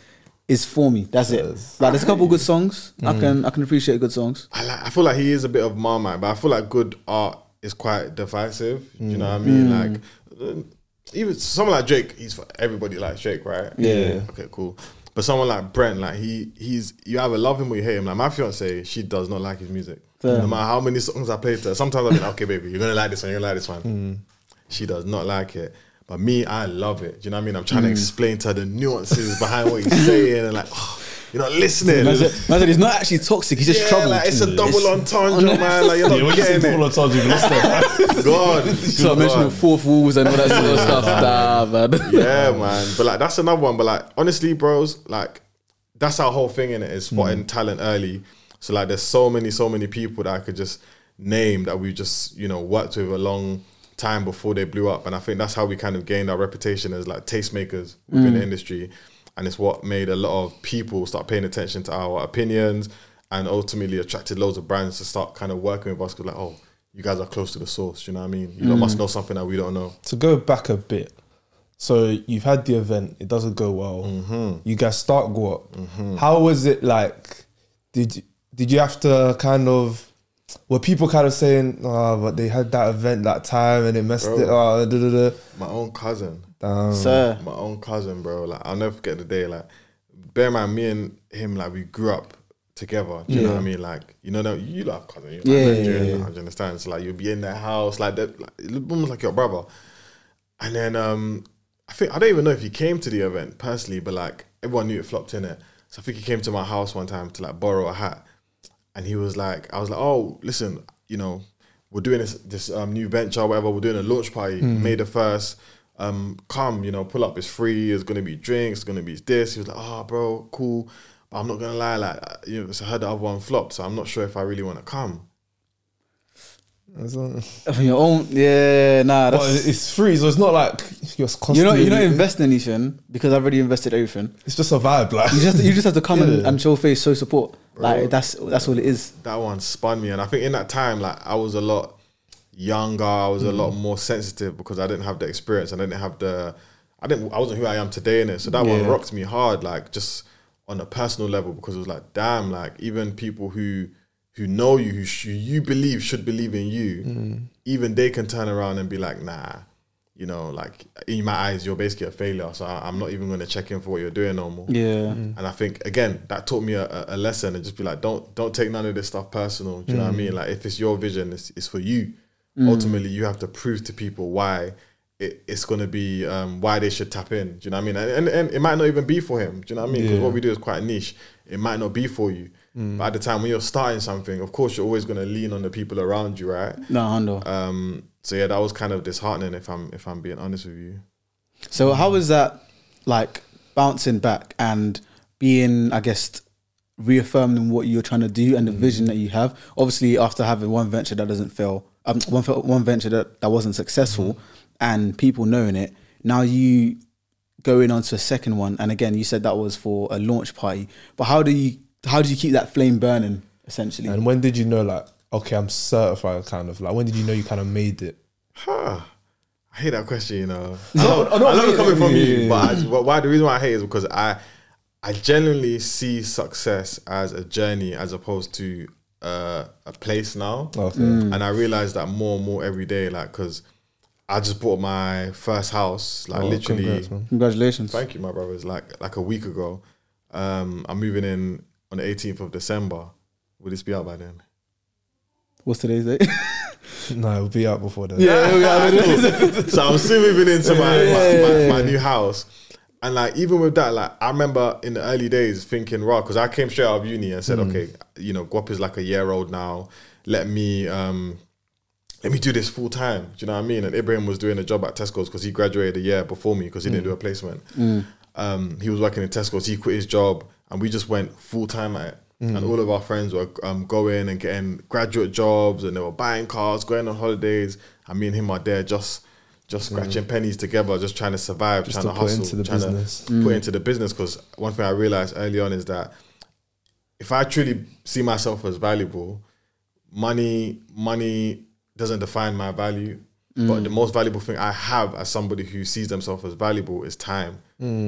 is for me. That's it. Like, there's a couple good songs. I can I can appreciate good songs. I like. I feel like he is a bit of Marmite, but I feel like good art is quite divisive. Do you know what I mean? Like, uh, even someone like Drake, he's for everybody likes Drake, right? Yeah. Okay, cool. But someone like Brent, like he, he's you either love him or you hate him. Like my fiance, she does not like his music. Fair. No matter how many songs I play to her, sometimes I'm like, okay, baby, you're gonna like this one, you're gonna like this one. Mm. She does not like it. But me, I love it. Do you know what I mean? I'm trying to mm. explain to her the nuances behind what he's saying and like, oh, you're not listening. Man said, man said he's not actually toxic. He's just Yeah, troubled. like it's a double entendre, man. Like you're Yeah, not when you say getting double it. entendre, you've lost it. God, So I mentioned God. fourth walls and all that sort of stuff. Nah, man. Yeah, man. But like that's another one. But like honestly, bros, like that's our whole thing in it is hmm. spotting talent early. So like there's so many, so many people that I could just name that we just, you know, worked with a long time before they blew up. And I think that's how we kind of gained our reputation as like tastemakers within hmm. the industry. And it's what made a lot of people start paying attention to our opinions and ultimately attracted loads of brands to start kind of working with us because like, oh, you guys are close to the source, you know what I mean? You lot must mm. know something that we don't know. to go back a bit. So you've had the event, it doesn't go well. Mm-hmm. You guys start go up. Mm-hmm. How was it like? Did you, did you have to kind of? Were people kind of saying, "Oh, but they had that event that time and it messed Bro. it up"? My own cousin. Damn. Sir. my own cousin, bro. Like I'll never forget the day. Like, bear in mind, me and him, like we grew up together. Do you know what I mean? Like, you know, no, you love cousin. You Yeah, yeah, yeah, yeah, like, do you understand? So like, you'll be in their house, like that, like, almost like your brother. And then um, I think I don't even know if he came to the event personally, but like everyone knew it flopped in it. So I think he came to my house one time to like borrow a hat, and he was like, I was like, oh, listen, you know, we're doing this this um, new venture, whatever. We're doing a launch party, May the first. Um, come, you know, pull up. It's free. It's gonna be drinks. It's gonna be this. He was like, oh, bro, cool. But I'm not gonna lie, like, uh, you know, so I heard the other one flopped, so I'm not sure if I really want to come. Of your own, yeah, nah. But it's free, so it's not like you're constantly. you're not you're not investing anything because I've already invested everything. It's just a vibe, like You just you just have to come and, Yeah. and show face, show support. Like that's that's all it is. that one spun me and I think in that time like I was a lot younger I was a lot Mm. more sensitive because I didn't have the experience I didn't have the I didn't I wasn't who I am today in it so that one rocked me hard like just on a personal level because it was like damn like even people who who know you, who sh- you believe should believe in you, even they can turn around and be like, nah, you know, like in my eyes, you're basically a failure. So I, I'm not even going to check in for what you're doing no more. Yeah. And I think again that taught me a, a- lesson and just be like, don't don't take none of this stuff personal. Do you know what I mean? Like if it's your vision, it's, it's for you. Ultimately, you have to prove to people why it, it's going to be um, why they should tap in. Do you know what I mean? And, and and it might not even be for him. Do you know what I mean? Because Yeah. what we do is quite niche. It might not be for you. But at the time when you're starting something, of course you're always going to lean on the people around you, right? No, Hondo. Um, so yeah, that was kind of disheartening if I'm if I'm being honest with you. So how was that like bouncing back and being, I guess, reaffirming what you're trying to do and the vision that you have? Obviously, after having one venture that doesn't fail, um, one one venture that, that wasn't successful, and people knowing it, now you going on to a second one, and again, you said that was for a launch party. But how do you how do you keep that flame burning? Essentially, And when did you know, like, okay, I'm certified, kind of? Like, when did you know you kind of made it? Huh. I hate that question, you know. No, I love, no, no, I love it coming from yeah, you, yeah, but I, but why? The reason why I hate it is because I, I genuinely see success as a journey as opposed to uh, a place now. Okay. Mm. And I realize that more and more every day, like because I just bought my first house, like Oh, literally. congrats, congratulations. Thank you, my brothers. Like like a week ago, um, I'm moving in on the 18th of December. Will this be out by then? What's today's date? No, it'll be out before then. Yeah, so I'm still moving into my, my, my, my new house. And like even with that, like I remember in the early days thinking, raw, because I came straight out of uni and said, okay, you know, Guap is like a year old now. Let me um let me do this full time. Do you know what I mean? And Ibrahim was doing a job at Tesco's because he graduated a year before me because he didn't do a placement. Um, he was working in Tesco's. He quit his job, and we just went full time at it. And all of our friends were um, going and getting graduate jobs, and they were buying cars, going on holidays. And me and him are there just just mm. scratching pennies together, just trying to survive, Just trying to to, put hustle, into the trying business. to put mm. into the business. Because one thing I realized early on is that if I truly see myself as valuable, money money doesn't define my value. But mm. the most valuable thing I have as somebody who sees themselves as valuable is time.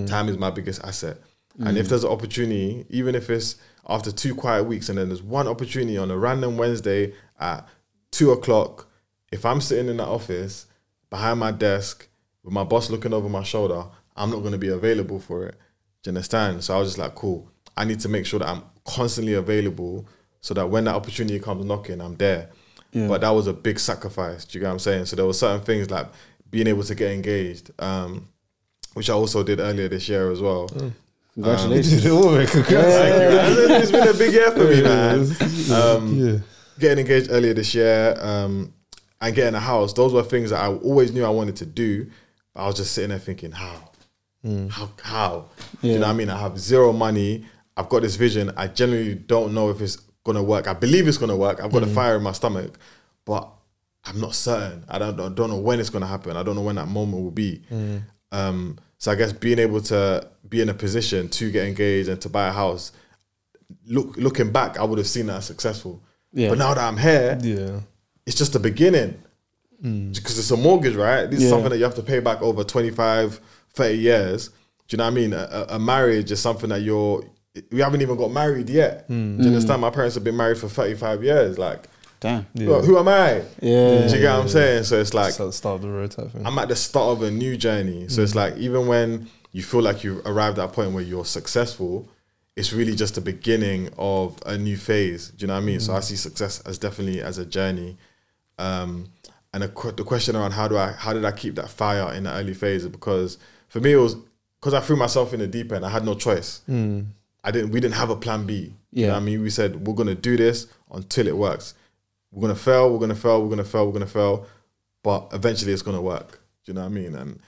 Time is my biggest asset. And if there's an opportunity, even if it's after two quiet weeks and then there's one opportunity on a random Wednesday at two o'clock, if I'm sitting in that office behind my desk with my boss looking over my shoulder, I'm not going to be available for it. Do you understand? So I was just like, cool. I need to make sure that I'm constantly available so that when that opportunity comes knocking, I'm there. But that was a big sacrifice. Do you get what I'm saying? So there were certain things like being able to get engaged, um, which I also did earlier this year as well. Congratulations. Did it all, man. Congrats. You. It's been a big year for me, man. Um, yeah. getting engaged earlier this year um, and getting a house, those were things that I always knew I wanted to do. But I was just sitting there thinking, how? Hmm. How? How? Do you know what I mean? I have zero money. I've got this vision. I genuinely don't know if it's gonna work. I believe it's gonna work. I've got a hmm. fire in my stomach, but I'm not certain. I don't, I don't know when it's gonna happen. I don't know when that moment will be. Hmm. Um, so I guess being able to be in a position to get engaged and to buy a house, look looking back, I would have seen that as successful. Yeah. But now that I'm here, Yeah. It's just the beginning. Mm. Because it's a mortgage, right? This is something that you have to pay back over 25, 30 years. Do you know what I mean? A, a- a marriage is something that you're, we haven't even got married yet. Mm. Do you understand? Mm. My parents have been married for 35 years. Like, Damn. who, who am I? Yeah. Do you get what I'm saying? So it's like, It's at the start of the road type thing. I'm at the start of a new journey. So it's like even when you feel like you've arrived at a point where you're successful, it's really just the beginning of a new phase. Do you know what I mean? So I see success as definitely as a journey. Um, and the, the question around how do I how did I keep that fire in the early phase? Because for me it was because I threw myself in the deep end. I had no choice. I didn't. We didn't have a plan B. You Yeah. know what I mean, we said we're gonna do this until it works. We're gonna fail. We're gonna fail. We're gonna fail. We're gonna fail. But eventually, it's gonna work. Do you know what I mean? And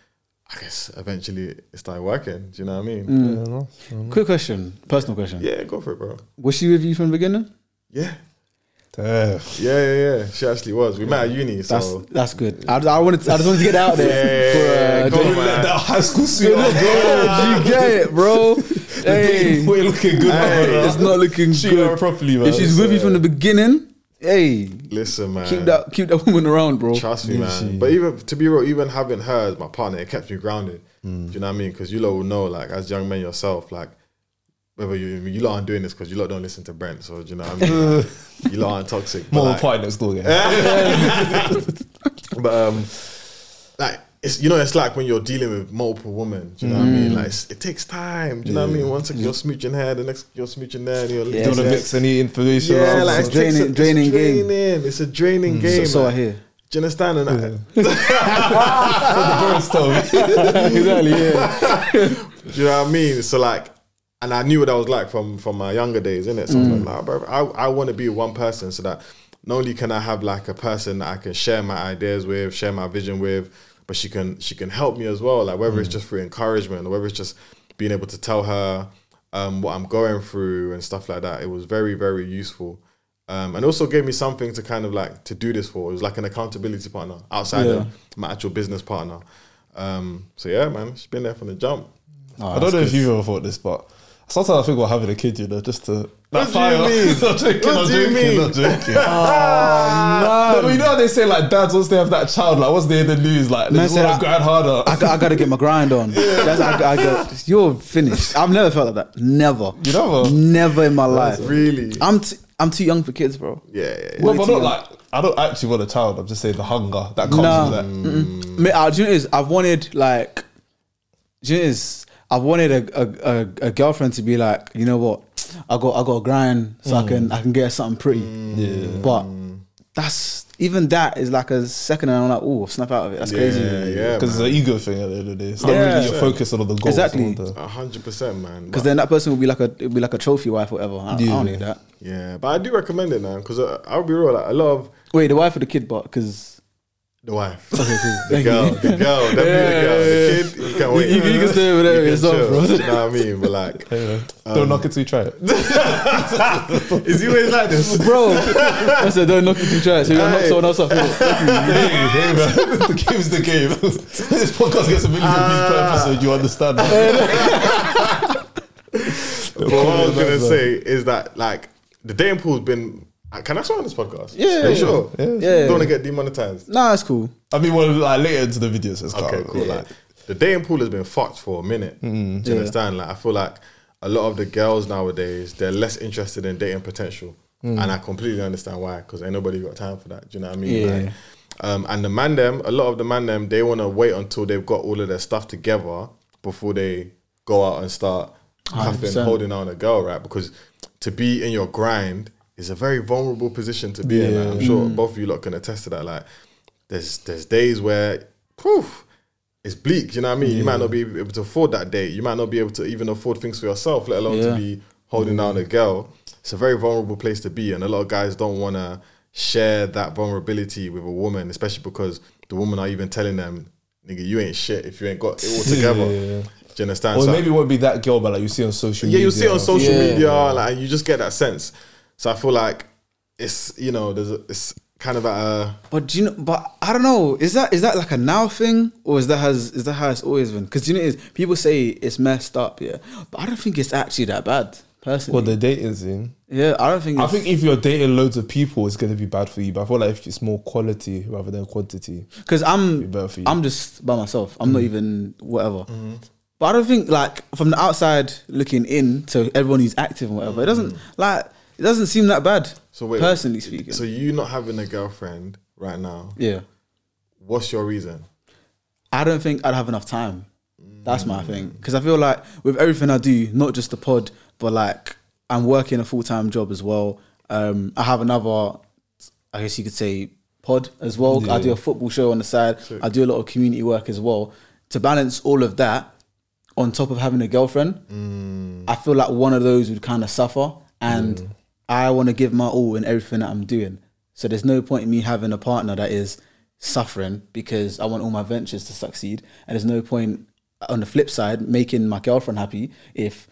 I guess eventually it started working. Do you know what I mean? Yeah, no. Quick question, personal question. Yeah, go for it, bro. Was she with you from the beginning? Yeah, Damn. Yeah, yeah, yeah. She actually was. We met at uni, That's so that's good. I, I wanted. To, I just wanted to get out there. Yeah, For, go uh. That high school suit. Bro, you get it, bro. hey, Boy, looking good. hey, it's not looking Treat her good. properly, man. If she's with you from the beginning, hey, listen, man. keep that keep that woman around, bro. Trust me, man. she- But even to be real, even having her as my partner, it kept me grounded. Mm. Do you know what I mean? Because you lot will know, like as young men yourself, like whether you you lot aren't doing this because you lot don't listen to Brent, so do you know what I mean. you lot aren't toxic. More like- of a party next door, yeah. but um, like it's you know it's like when you're dealing with multiple women. Do you know what I Mm. mean? Like it takes time. Do you know what I mean? One second you're smooching here, the next you're smooching there, and you're Yeah, Do you want to yeah. mix any information? Yeah, around? like It's it draining- a- draining it's game. draining. It's a draining So, game. so I man. hear. Do you understand? And I- Birds tell me. exactly. Yeah. Do you know what I mean? So like, and I knew what I was like from from my younger days, innit? So I'm like, nah, bro, I I want to be one person so that not only can I have like a person that I can share my ideas with, share my vision with, but she can she can help me as well. Like whether it's just through encouragement or whether it's just being able to tell her um, what I'm going through and stuff like that. It was very very useful. Um, and also gave me something to kind of like to do this for. It was like an accountability partner outside Yeah. of my actual business partner. Um, so yeah, man, she's been there from the jump. I don't know if you've ever thought this, but sometimes I think about having a kid, you know, just to. What do you mean? Not joking, What not do you mean? not joking. no, but you know how they say like dads once they have that child, like once they're in the news, like they Man just said want to grind harder. I, got- I gotta get my grind on. That's, I, I got, you're finished. I've never felt like that. Never. You never? Never in my life. Really? I'm t- I'm too young for kids, bro. Yeah, yeah, yeah. well, but not young. like I don't actually want a child. I'm just saying the hunger that comes Nah. with that. Mm. Me- uh, do you know what it is? I've wanted like, do you know what it is? I've wanted a, a, a, a girlfriend to be like, you know what? I got I got to grind so I mm. can I can get something pretty. Mm. Yeah. But that's even that is like a second, and I'm like, oh, snap out of it. That's crazy. Yeah, yeah, Because it's an ego thing at the end of the day. It's not Yeah. really you're focusing on the goal. Exactly. A hundred percent, man. Because then that person will be like a it'll be like a trophy wife or whatever. I, I don't need that. yeah, but I do recommend it, man. Because uh, I'll be real, like, I love Wait, the wife or the kid, but because the wife, okay, cool. the Thank girl, you. the girl, that be the Yeah, girl. yeah, The kid, you can't wait. You- you can stay over there You can yourself, chill, bro. You know what I mean? But like, Yeah. Uh, don't knock it till you try it. is he always like this? bro. I said don't knock it to try it. So you knock Hey. someone else off. innit? hey, hey, man. the game's the game. this podcast gets a million views per ah. episode. You understand? But what I was gonna say is that like the dating pool's been. Uh, Can I swear on this podcast? Yeah. Are you sure? Yeah. Yeah. Don't want to get demonetized. Nah, it's cool. I mean, well, like later into the video, so it's Okay, cool. Yeah. Like the dating pool has been fucked for a minute. Do you Yeah. understand? Like I feel like a lot of the girls nowadays they're less interested in dating potential, and I completely understand why. Because ain't nobody got time for that. Do you know what I mean? Yeah. Like, um, and the man them, a lot of the man them, they want to wait until they've got all of their stuff together before they go out and start cuffing, holding on a girl, right? Because to be in your grind is a very vulnerable position to be in. Like, I'm Mm. sure both of you lot can attest to that. Like, there's there's days where, poof, it's bleak. You know what I mean? You might not be able to afford that date. You might not be able to even afford things for yourself, let alone to be holding down a girl. It's a very vulnerable place to be, and a lot of guys don't want to share that vulnerability with a woman, especially because the woman are even telling them, "Nigga, you ain't shit if you ain't got it all together." Yeah, yeah, yeah. Do you understand? Or So- maybe it won't be that girl, but like you see on social yeah, media. Yeah, you see it on social Yeah. media, like you just get that sense. So I feel like it's you know there's a, it's kind of at a But do you know? But I don't know. Is that is that like a now thing, or is that has is that how it's always been? Because you know, it is, people say it's messed up, yeah. But I don't think it's actually that bad, personally. Well, the dating scene. yeah, I don't think. I think if you're dating loads of people, it's going to be bad for you. But I feel like if it's more quality rather than quantity, because I'm better for you. I'm just by myself. I'm Mm-hmm. not even whatever. But I don't think like from the outside looking in to everyone who's active and whatever. It doesn't like it doesn't seem that bad. Mm. so wait, personally speaking. So you not having a girlfriend right now? yeah, What's your reason? I don't think I'd have enough time. That's my thing. Because I feel like with everything I do, not just the pod, but like I'm working a full time job as well. Um, I have another, I guess you could say, pod as well. I do a football show on the side. I do a lot of community work as well. To balance all of that, on top of having a girlfriend, I feel like one of those would kind of suffer. And I want to give my all in everything that I'm doing. So there's no point in me having a partner that is suffering because I want all my ventures to succeed. And there's no point on the flip side making my girlfriend happy if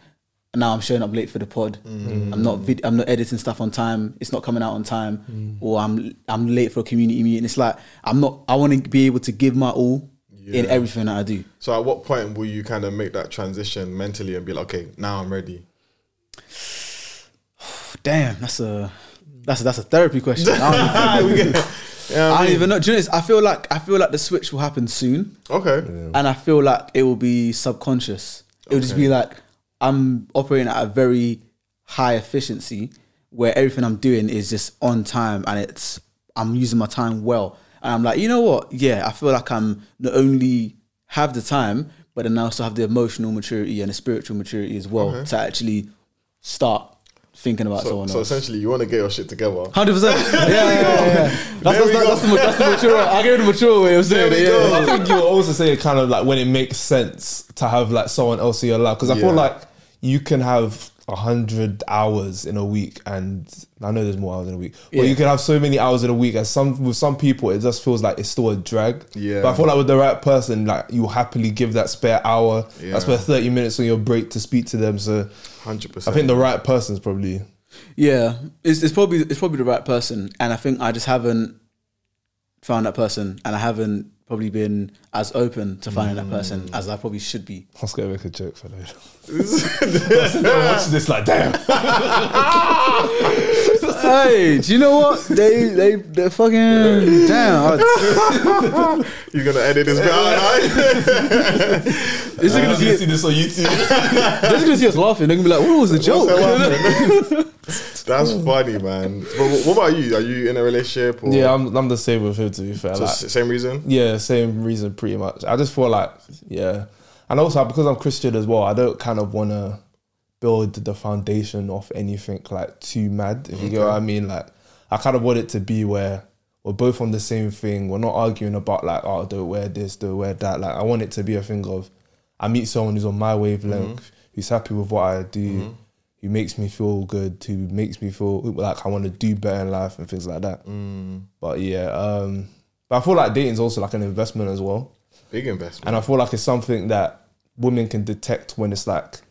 now I'm showing up late for the pod. Mm. I'm not vid- I'm not editing stuff on time. It's not coming out on time, mm. or I'm I'm late for a community meeting. It's like I'm not. I want to be able to give my all in everything that I do. So at what point will you kind of make that transition mentally and be like, okay, now I'm ready? Damn, that's a that's a, that's a therapy question. I don't, even, Yeah, I don't even know. Do you know, this? I feel like I feel like the switch will happen soon. Okay. and I feel like it will be subconscious. It will just be like, I'm operating at a very high efficiency where everything I'm doing is just on time and it's I'm using my time well. And I'm like, you know what? Yeah, I feel like I'm not only have the time, but then I also have the emotional maturity and the spiritual maturity as well to actually start thinking about So, someone so else. So essentially, you want to get your shit together. Hundred percent. Yeah, yeah, yeah. yeah. That's, that's, that's, the, that's the mature. I give it the mature way of saying There it. we Yeah, go. yeah. I think you were also saying kind of like when it makes sense to have like someone else in your life because I Yeah. feel like you can have a hundred hours in a week and I know there's more hours in a week, but Yeah. you can have so many hours in a week and some with some people it just feels like it's still a drag. Yeah. But I feel like with the right person, like you happily give that spare hour, Yeah. that spare thirty minutes on your break to speak to them. So hundred percent. I think the right person's probably Yeah, it's, it's probably it's probably the right person, and I think I just haven't found that person, and I haven't probably been as open to finding that person mm. as I probably should be. I was gonna make a joke for that. I'm watching this like damn. hey, do you know what they they they fucking damn? You're gonna edit this bit out. This is gonna gonna see see this on YouTube. they're just gonna see us laughing. They're gonna be like, "What was the joke?" That's funny, man. But what about you? Are you in a relationship? Or yeah, I'm, I'm the same with him to be fair. so Like, same reason. Yeah, same reason pretty much. I just feel like yeah, and also because I'm Christian as well, I don't kind of want to build the foundation off anything like too mad. If you get what I mean, like I kind of want it to be where we're both on the same thing. We're not arguing about like oh don't wear this, don't wear that. Like I want it to be a thing of I meet someone who's on my wavelength, mm-hmm. who's happy with what I do. Mm-hmm. Who makes me feel good? Who makes me feel like I want to do better in life and things like that. Mm. But yeah, um, but I feel like dating is also like an investment as well, Big investment. and I feel like it's something that women can detect when it's like,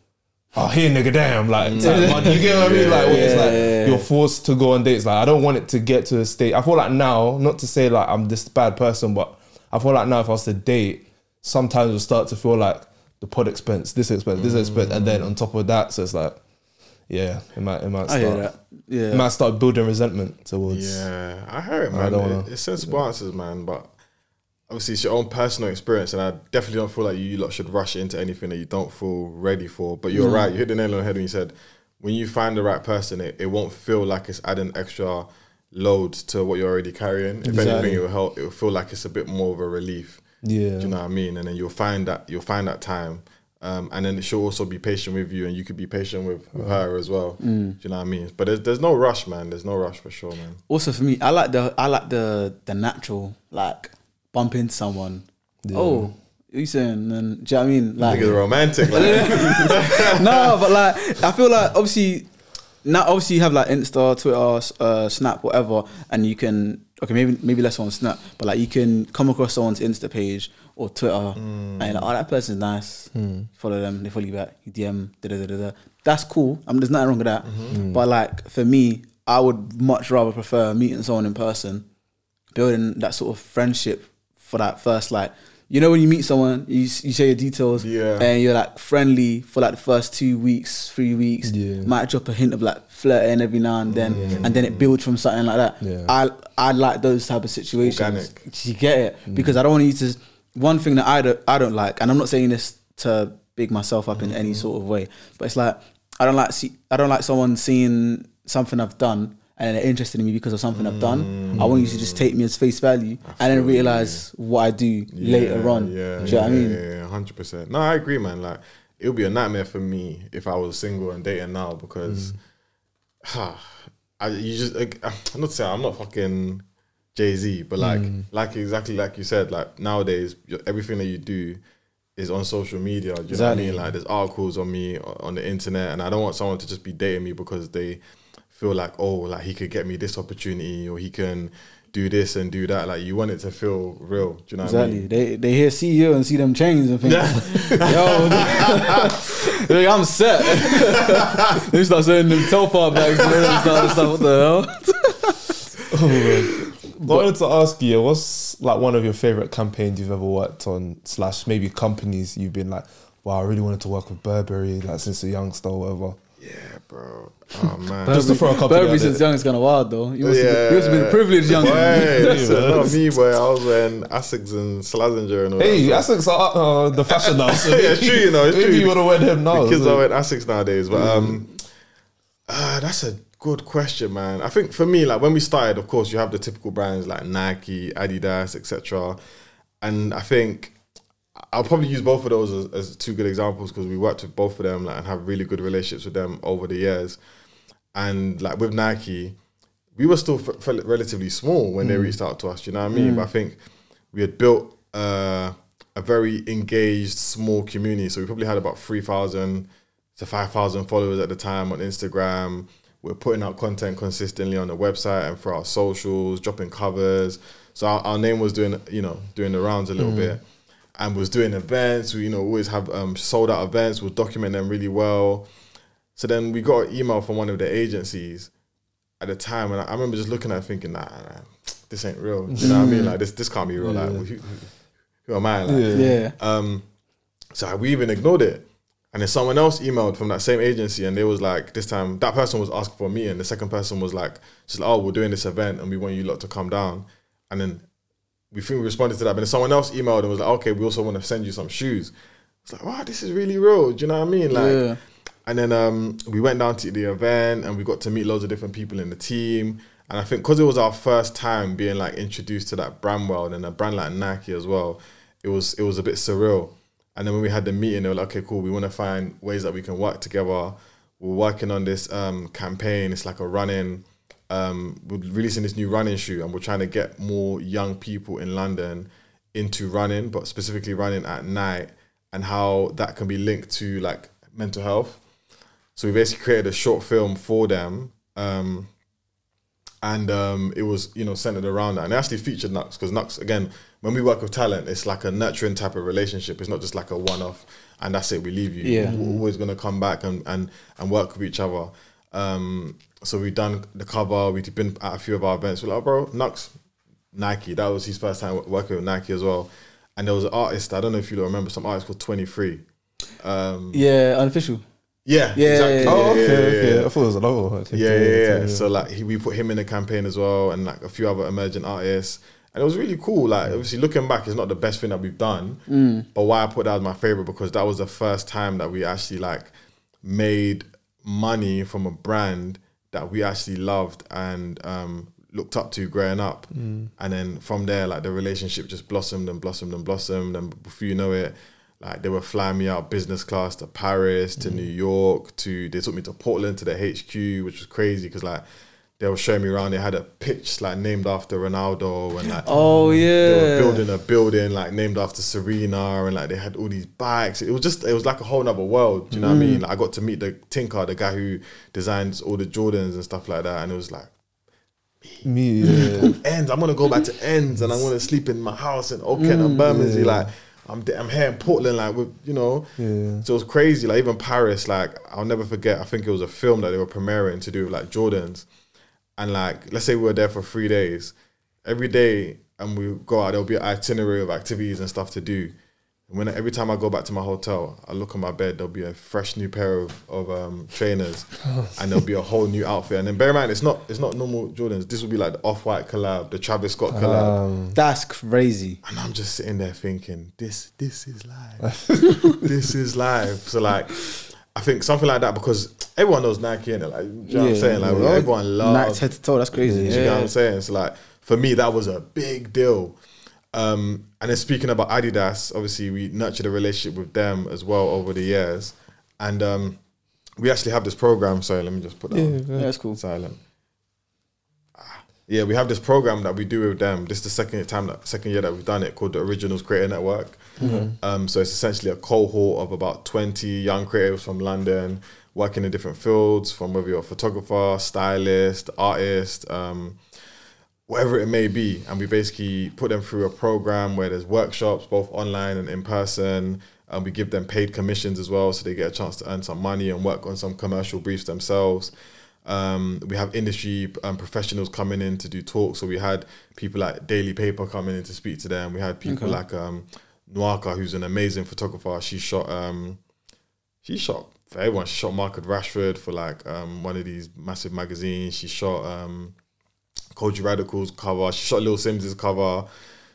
oh, here nigga, damn, like, mm. like, you get what I mean? Like, when it's like Yeah. you're forced to go on dates. Like, I don't want it to get to a state. I feel like now, not to say like I'm this bad person, but I feel like now if I was to date, sometimes it'll start to feel like the pod expense, this expense, this expense, and then on top of that, so it's like, yeah, it might, it might I start, hear that. it might start building resentment towards. Yeah, I hear it, I man. don't It- wanna- it's sensible answers, man. But obviously, it's your own personal experience, and I definitely don't feel like you lot should rush into anything that you don't feel ready for. But you're right. You hit the nail on the head when you said when you find the right person, it, it won't feel like it's adding extra load to what you're already carrying. If Exactly. anything, it will help. It will feel like it's a bit more of a relief. Yeah. Do you know what I mean? And then you'll find that you'll find that time. Um, and then she'll also be patient with you, and you could be patient with, with her as well. Do you know what I mean? But there's, there's no rush, man. There's no rush for sure, man. also for me, I like the I like the the natural like bump into someone. Oh, what you saying? And do you know what I mean? Like, Niggas romantic, like. no, but like I feel like obviously now obviously you have like Insta, Twitter, uh, Snap, whatever, and you can okay maybe maybe less on Snap, but like you can come across someone's Insta page or Twitter, hmm. and you're like, oh that person's nice. Hmm. Follow them, they follow you back. You DM, da da da da. da. That's cool. I mean, there's nothing wrong with that. Mm-hmm. Hmm. But like for me, I would much rather prefer meeting someone in person, building that sort of friendship for that first like. You know when you meet someone, you you share your details, Yeah. and you're like friendly for like the first two weeks, three weeks. Yeah. Might drop a hint of like flirting every now and then, and then it builds from something like that. Yeah. I I like those type of situations. Organic. You get it mm. because I don't want you to. One thing that I don't I don't like, and I'm not saying this to big myself up in any mm-hmm. sort of way, but it's like I don't like see I don't like someone seeing something I've done and they're interested in me because of something I've done. I mm. want you to just take me as face value and then realize what I do later on. Yeah, do you know what I mean? Yeah, hundred percent. No, I agree, man. Like it would be a nightmare for me if I was single and dating now because mm. I you just like, I'm not saying I'm not fucking Jay Z, but like mm. like exactly like you said, like nowadays everything that you do is on social media. Do you know what I Exactly. mean? Like there's articles on me on the internet, and I don't want someone to just be dating me because they feel like oh like he could get me this opportunity or he can do this and do that. Like you want it to feel real. Do you know what I Exactly. mean? They they hear CEO and see them chains and think, yo, they're like, I'm set. they start saying them Telfar bags and all that stuff. stuff. What the hell? Oh, I wanted to ask you, what's like one of your favorite campaigns you've ever worked on, slash maybe companies you've been like, wow, I really wanted to work with Burberry, like since a youngster or whatever. Yeah, bro. Oh man. Just to throw a couple Burberry out since young is kind of wild though. You must, have, yeah. been, you must have been privileged young. Boy, man. listen, not me, boy. I was wearing Asics and Slazenger and all Hey, that. stuff. Asics are uh, the fashion now. So Yeah, it's true, you know, it's maybe true. you would have wear them now. the kids so- are wearing Asics nowadays, but um, uh, that's a good question, man. I think for me, like when we started, of course, you have the typical brands like Nike, Adidas, etc. And I think I'll probably use both of those as, as two good examples because we worked with both of them like, and have really good relationships with them over the years. And like with Nike, we were still f- f- relatively small when they mm. reached out to us. You know what I mean? Mm. But I think we had built uh, a very engaged small community. So we probably had about three thousand to five thousand followers at the time on Instagram. We're putting out content consistently on the website and for our socials, dropping covers. So our, our name was doing, you know, doing the rounds a little mm. bit, and was doing events. We, you know, always have um, sold out events. We'll document them really well. So then we got an email from one of the agencies at the time, and I, I remember just looking at it thinking, nah, nah, this ain't real. You know what I mean? Like this, this can't be real. Like, who, who, who am I? Like, Yeah. um, so we even ignored it. And then someone else emailed from that same agency, and they was like, this time that person was asking for me, and The second person was like, just like, oh, we're doing this event, and we want you lot to come down. And then we think we responded to that, but then someone else emailed and was like, okay, we also want to send you some shoes. It's like, wow, this is really real. Do you know what I mean? Like, Yeah. and then um, we went down to the event, and we got to meet loads of different people in the team. And I think because it was our first time being like introduced to that brand world and a brand like Nike as well, it was it was a bit surreal. And then when we had the meeting, they were like, okay, cool, we want to find ways that we can work together. We're working on this um, campaign. It's like a running, um, we're releasing this new running shoe, and we're trying to get more young people in London into running, but specifically running at night, and how that can be linked to like mental health. So we basically created a short film for them. Um, and um, it was you know centered around that and it actually featured Knucks because Knucks again when we work with talent it's like a nurturing type of relationship it's not just like a one-off and that's it we leave you Yeah. we're always going to come back and, and and work with each other um, so we've done the cover we've been at a few of our events we're like bro Knucks Nike that was his first time working with Nike as well and there was an artist I don't know if you remember some artist called 23 um, Yeah, unofficial. yeah Yeah, exactly. yeah, yeah. Oh, okay, yeah, okay. yeah. I thought it was another one. Yeah, yeah, yeah. So like he, we put him in the campaign as well, and like a few other emerging artists, and it was really cool. Like obviously looking back, it's not the best thing that we've done, but why I put that as my favorite because that was the first time that we actually like made money from a brand that we actually loved and um, looked up to growing up, and then from there, like the relationship just blossomed and blossomed and blossomed, and before you know it. Like they were flying me out business class to Paris, to New York, to they took me to Portland to the HQ, which was crazy because like they were showing me around. They had a pitch like named after Ronaldo and like Oh they were yeah. building a building like named after Serena and like they had all these bikes. It was just it was like a whole other world. Do you know what I mm. mean? Like, I got to meet the Tinker, the guy who designs all the Jordans and stuff like that, and it was like Me, yeah. ends. I'm gonna go back to ends, and I'm gonna sleep in my house in Oak Kent and mm, Bermondsey. Like I'm, I'm here in Portland, like with you know. Yeah. So it was crazy. Like even Paris, like I'll never forget. I think it was a film that they were premiering to do with like Jordans, and like let's say we were there for three days, every day, and we go out. There'll be an itinerary of activities and stuff to do. And when every time I go back to my hotel, I look on my bed. There'll be a fresh new pair of, of um, trainers, and there'll be a whole new outfit. And then bear in mind, it's not it's not normal Jordans. This will be like the off white collab, the Travis Scott collab. Um, That's crazy. And I'm just sitting there thinking, this this is live. this is live. So like I think something like that because everyone knows Nike in it. Like you know what I'm saying? Like yeah. everyone Night loves head to toe. That's crazy. do you know what I'm saying? So like for me that was a big deal. Um, and then speaking about Adidas, obviously we nurtured a relationship with them as well over the years. And um, we actually have this program. Sorry, let me just put that on Yeah, that's cool. silent. Ah, Yeah, we have this program that we do with them. This is the second time, that, second year that we've done it, called the Originals Creator Network. Um, so it's essentially a cohort of about twenty young creatives from London, working in different fields, from whether you're a photographer, stylist, artist, um, whatever it may be. And we basically put them through a program where there's workshops, both online and in person. And we give them paid commissions as well, so they get a chance to earn some money and work on some commercial briefs themselves. Um, we have industry um, professionals coming in to do talks. So we had people like Daily Paper coming in to speak to them. We had people like um, Nwaka, who's an amazing photographer. She shot um, she shot for everyone. She shot Marcus Rashford for like um, one of these massive magazines. She shot um, Kojey Radical's cover. She shot Little Simz's cover.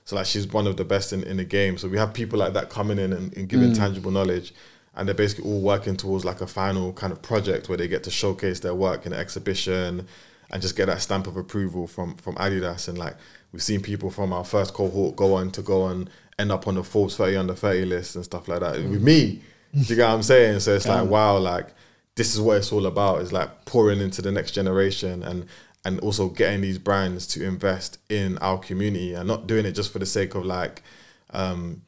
So like she's one of the best in, in the game. So we have people like that coming in and, and giving tangible knowledge. And they're basically all working towards like a final kind of project where they get to showcase their work in an exhibition and just get that stamp of approval from from Adidas. And like we've seen people from our first cohort go on to go and end up on the Forbes 30 under 30 list and stuff like that. With me, do you get what I'm saying? So it's like, wow, like this is what it's all about. It's like pouring into the next generation and and also getting these brands to invest in our community and not doing it just for the sake of like um,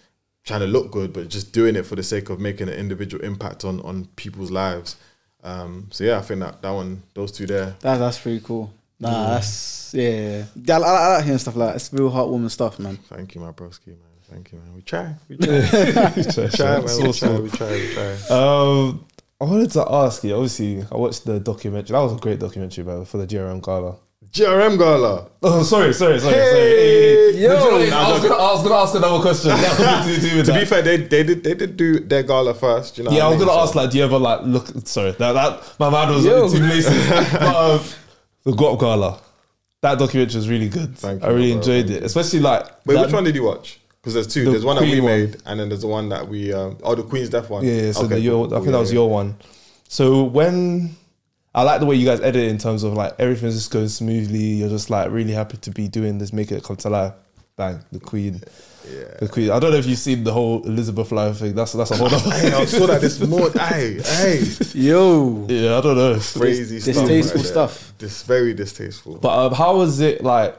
trying to look good, but just doing it for the sake of making an individual impact on on people's lives. Um, so yeah, I think that that one, those two there, That, that's pretty cool. Nah, that's yeah. yeah I, I, I like hearing stuff like that. It's real heartwarming stuff, man. Thank you, my broski, man. Thank you, man. We try. We try. we try, man. We try, we try, we try. Um, I wanted to ask you. Obviously, I watched the documentary. That was a great documentary, by for the GRM Gala. GRM Gala. Oh, sorry, sorry, sorry, Hey, sorry. yo. But you know what, Nah, I, was gonna, I was gonna ask another question. That had nothing to do with To be fair, they, they did they did do their gala first. You know. yeah, I what was mean? gonna So- ask like, do you ever like look? Sorry, that that my mind was Yo. too lazy. but um, the Guap Gala, that documentary was really good. Thank you, I really bro. enjoyed Thank it, especially like. Wait, that- which one did you watch? Because there's two. The there's one that we Queen one. made, and then there's the one that we. Um, oh, the Queen's Death one. Yeah, yeah. So Okay, the, your, I think cool, that was yeah, your one. So when I like the way you guys edit it in terms of like everything's just going smoothly. You're just like really happy to be doing this, make it come to life. Bang, the Queen. Yeah. The Queen. I don't know if you've seen the whole Elizabeth line thing. That's that's a whole other. Hey, I saw that this morning. Hey, hey, Yo, yeah, I don't know. crazy stuff. distasteful right stuff. This very distasteful. But um, how was it like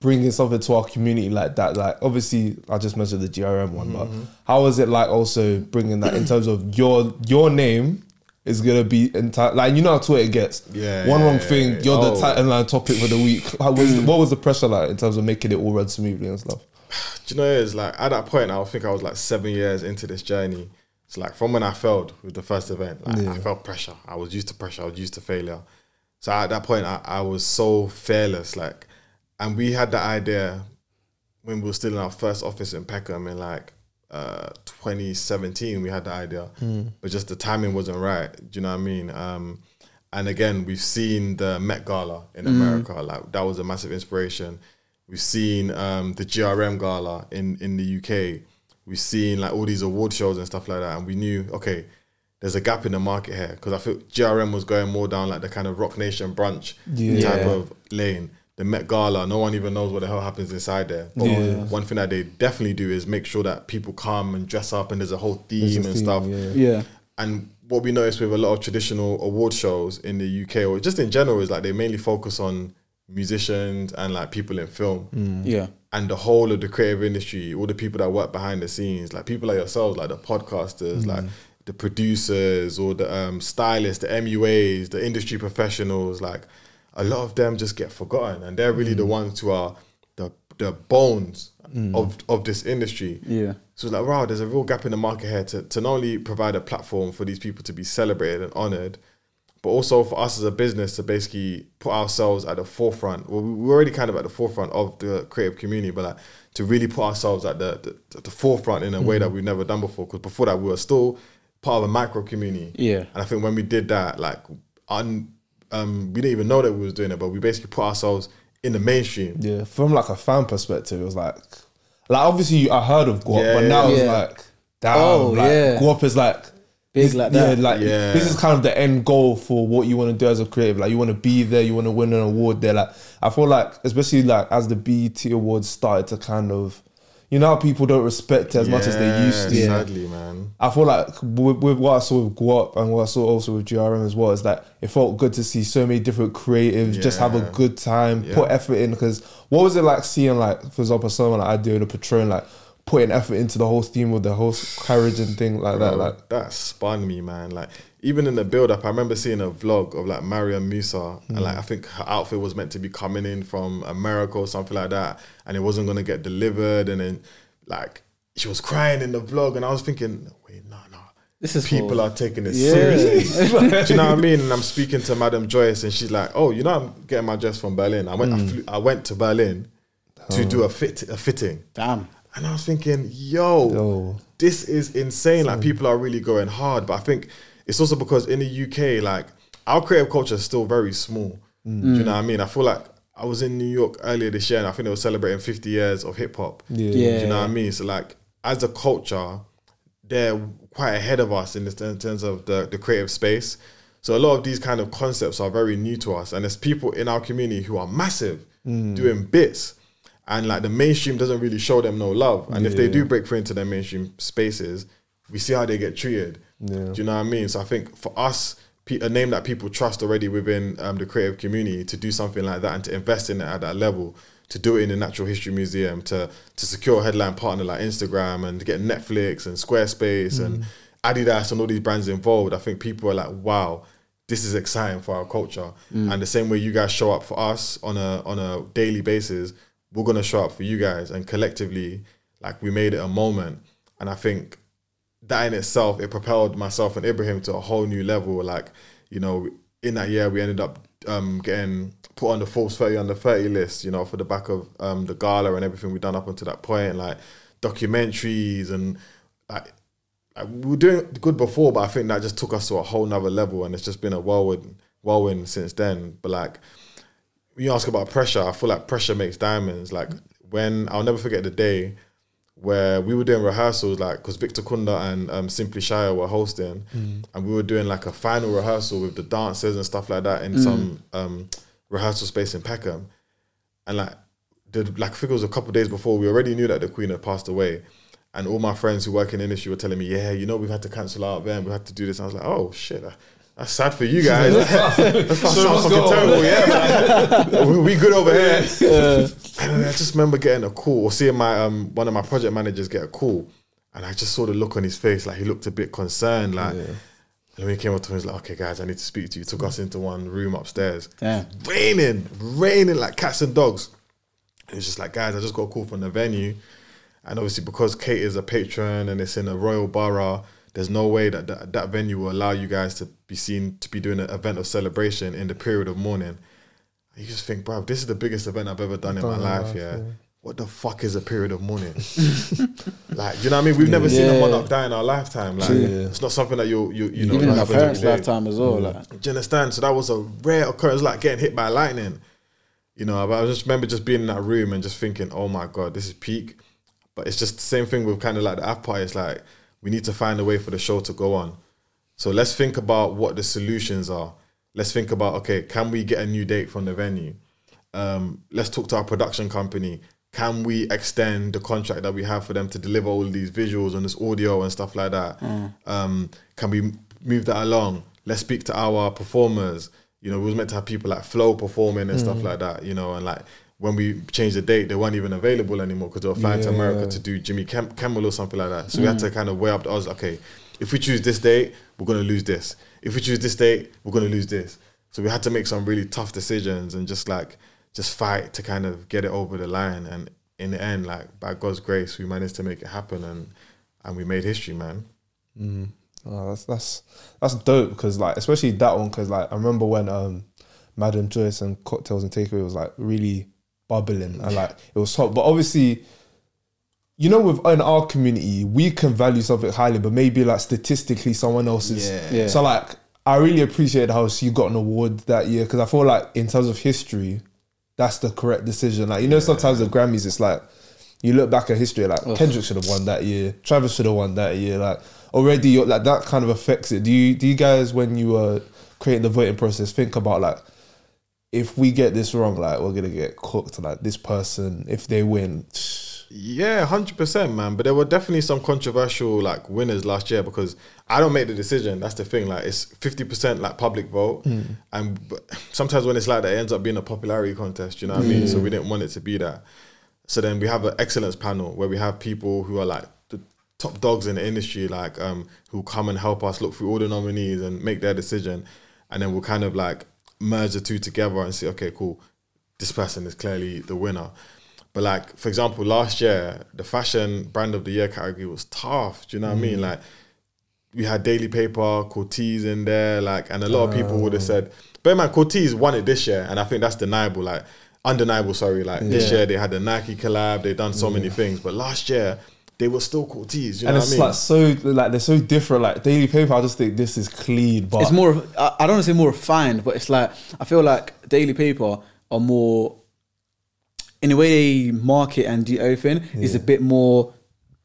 bringing something to our community like that? Like, obviously, I just mentioned the GRM one, but Mm-hmm. how was it like also bringing that in terms of your your name is gonna be entire like you know how Twitter gets. Yeah, One yeah, wrong yeah, thing, yeah. you're the Oh. title line topic for the week. How was what was the pressure like in terms of making it all run smoothly and stuff? Do you know it is like at that point I think I was like seven years into this journey. It's like from when I failed with the first event, like I felt pressure. I was used to pressure. I was used to failure. So at that point I, I was so fearless. Like, and we had the idea when we were still in our first office in Peckham in like uh 2017. We had the idea, but just the timing wasn't right. Do you know what I mean? Um, and again, we've seen the Met Gala in America. Like that was a massive inspiration. We've seen um, the GRM Gala in in the UK. We've seen like all these award shows and stuff like that, and we knew okay, there's a gap in the market here because I feel GRM was going more down like the kind of Roc Nation brunch Yeah. type of lane. The Met Gala, no one even knows what the hell happens inside there. But Yeah. one thing that they definitely do is make sure that people come and dress up, and there's a whole theme a and theme, stuff. yeah. Yeah, And what we notice with a lot of traditional award shows in the UK or just in general is like they mainly focus on musicians and like people in film. Mm. yeah, And the whole of the creative industry, all the people that work behind the scenes, like people like yourselves, like the podcasters, mm. like the producers or the um, stylists, the MUAs, the industry professionals, like a lot of them just get forgotten. And they're really the mm. ones who are the the bones of, of this industry. yeah. So it's like, wow, there's a real gap in the market here to, to not only provide a platform for these people to be celebrated and honored, but also for us as a business to basically put ourselves at the forefront. Well, we- we're already kind of at the forefront of the creative community, but like to really put ourselves at the, the, the forefront in a way that we've never done before. Because before that, we were still part of a micro community. Yeah. And I think when we did that, like, un, um, we didn't even know that we was doing it, but we basically put ourselves in the mainstream. Yeah, from like a fan perspective, it was like, like obviously I heard of Guap, but Yeah, now it's like, damn, Oh, like, yeah. Guap is like Big this- like yeah, like Yeah. this is kind of the end goal for what you want to do as a creative. Like you want to be there, you want to win an award there. Like I feel like, especially like as the BET awards started to kind of, you know, how people don't respect it as much as they used to. Sadly, man. I feel like with, with what I saw with Guap and what I saw also with GRM as well is that it felt good to see so many different creatives just have a good time, put effort in. Because what was it like seeing like, for example, someone like I do the Patron like putting effort into the whole theme with the whole carriage and thing like that. Like that spun me, man. Like even in the build up, I remember seeing a vlog of like Mariam Musa, and like mm. I think her outfit was meant to be coming in from America or something like that, and it wasn't gonna get delivered, and then like she was crying in the vlog, and I was thinking, wait, no, no. This is People for- are taking this Yeah. seriously. Do you know what I mean? And I'm speaking to Madam Joyce, and she's like, "Oh, you know, I'm getting my dress from Berlin. I went, I, mm. flew, I went to Berlin to do a fit, a fitting." Damn. And I was thinking, yo, Yo. this is insane. Like people are really going hard. But I think it's also because in the UK, like our creative culture is still very small. Mm. Do you know what I mean? I feel like I was in New York earlier this year, and I think they were celebrating 50 years of hip hop. Yeah. Yeah. Do you know what I mean? So like as a culture, they're quite ahead of us in, this, in terms of the, the creative space. So a lot of these kind of concepts are very new to us. And there's people in our community who are massive doing bits. And like the mainstream doesn't really show them no love. And if they do break through into their mainstream spaces, we see how they get treated. Yeah. Do you know what I mean? So I think for us, pe- a name that people trust already within um, the creative community to do something like that and to invest in it at that level, to do it in the Natural History Museum, to to secure a headline partner like Instagram and to get Netflix and Squarespace and Adidas and all these brands involved, I think people are like, wow, this is exciting for our culture. And the same way you guys show up for us on a on a daily basis, we're gonna show up for you guys and collectively, like we made it a moment. And I think that in itself, it propelled myself and Ibrahim to a whole new level. Like, you know, in that year, we ended up um, getting put on the Forbes 30 under 30 list, you know, for the back of um, the gala and everything we've done up until that point, like documentaries and like we were doing good before, but I think that just took us to a whole nother level and it's just been a whirlwind, whirlwind since then. But like, you ask about pressure, I feel like pressure makes diamonds. Like when I'll never forget the day where we were doing rehearsals, like because Victor Kunda and um, Simply Shire were hosting, and we were doing like a final rehearsal with the dancers and stuff like that in some um, rehearsal space in Peckham, and like the like I think it was a couple of days before we already knew that the Queen had passed away. And all my friends who work in the industry were telling me, "Yeah, you know, we've had to cancel our event. We had to do this." And I was like, "Oh shit, that- that's sad for you guys. that sounds let's fucking terrible. Yeah, man. we, we good over here." And then I just remember getting a call or seeing my um one of my project managers get a call, and I just saw the look on his face, like he looked a bit concerned, like. And when he came up to me, he was like, "Okay, guys, I need to speak to you." Took us into one room upstairs. Damn. Raining, raining like cats and dogs. And it's just like, guys, I just got a call from the venue, and obviously because Kate is a patron and it's in a royal borough, there's no way that that, that venue will allow you guys to be seen to be doing an event of celebration in the period of mourning. You just think, bro, this is the biggest event I've ever done in my life. life, yeah. yeah. What the fuck is a period of mourning? like, you know what I mean? We've never seen a Yeah. monarch die in our lifetime. Like, Yeah. it's not something that you you you know. Even in our parents' day. lifetime as well. Mm. Like, Do you understand? So that was a rare occurrence, like getting hit by lightning. You know, but I just remember just being in that room and just thinking, oh my God, this is peak. But it's just the same thing with kind of like the after party. It's like, we need to find a way for the show to go on. So let's think about what the solutions are. Let's think about, okay, can we get a new date from the venue? Um, let's talk to our production company. Can we extend the contract that we have for them to deliver all these visuals and this audio and stuff like that? Um, can we move that along? Let's speak to our performers. You know, we was meant to have people like FLO performing and stuff like that. You know, and like when we changed the date, they weren't even available anymore because they were flying to America to do Jimmy Kem- Kimmel or something like that. So we had to kind of weigh up the odds. Okay, if we choose this date, we're gonna lose this. If we choose this date, we're gonna lose this. So we had to make some really tough decisions and just like just fight to kind of get it over the line. And in the end, like by God's grace, we managed to make it happen and and we made history, man. Oh, that's that's that's dope because like especially that one because like I remember when um Madam Joyce and Cocktails and Takeaway was like really bubbling and like it was hot, but obviously. You know, within our community, we can value something highly, but maybe like statistically, someone else is. Yeah. Yeah. So like, I really appreciate how she got an award that year because I feel like in terms of history, that's the correct decision. Like you know, sometimes the Grammys, it's like you look back at history, like Kendrick should have won that year, Travis should have won that year. Like already, you're, like that kind of affects it. Do you do you guys when you were creating the voting process think about like if we get this wrong, like we're gonna get cooked. Like this person, if they win, Yeah, hundred percent, man. But there were definitely some controversial like winners last year because I don't make the decision. That's the thing. Like it's fifty percent like public vote, and sometimes when it's like that, it ends up being a popularity contest. You know what I mean? So we didn't want it to be that. So then we have an excellence panel where we have people who are like the top dogs in the industry, like um, who come and help us look through all the nominees and make their decision, and then we'll kind of like merge the two together and see, okay, cool, this person is clearly the winner. But like, for example, last year the fashion brand of the year category was tough. Do you know what I mean? Mm. Like, we had Daily Paper, Corteiz in there, like, and a lot of people would have oh. said, but man, Corteiz won it this year, and I think that's deniable, like, undeniable. Sorry, like this year they had the Nike collab, they done so many things, but last year they were still cool tees. You and know it's I mean? like so like they're so different. Like Daily Paper, I just think this is clean, but it's more. I I don't want to say more refined, but it's like I feel like Daily Paper are more in the way they market and do everything is a bit more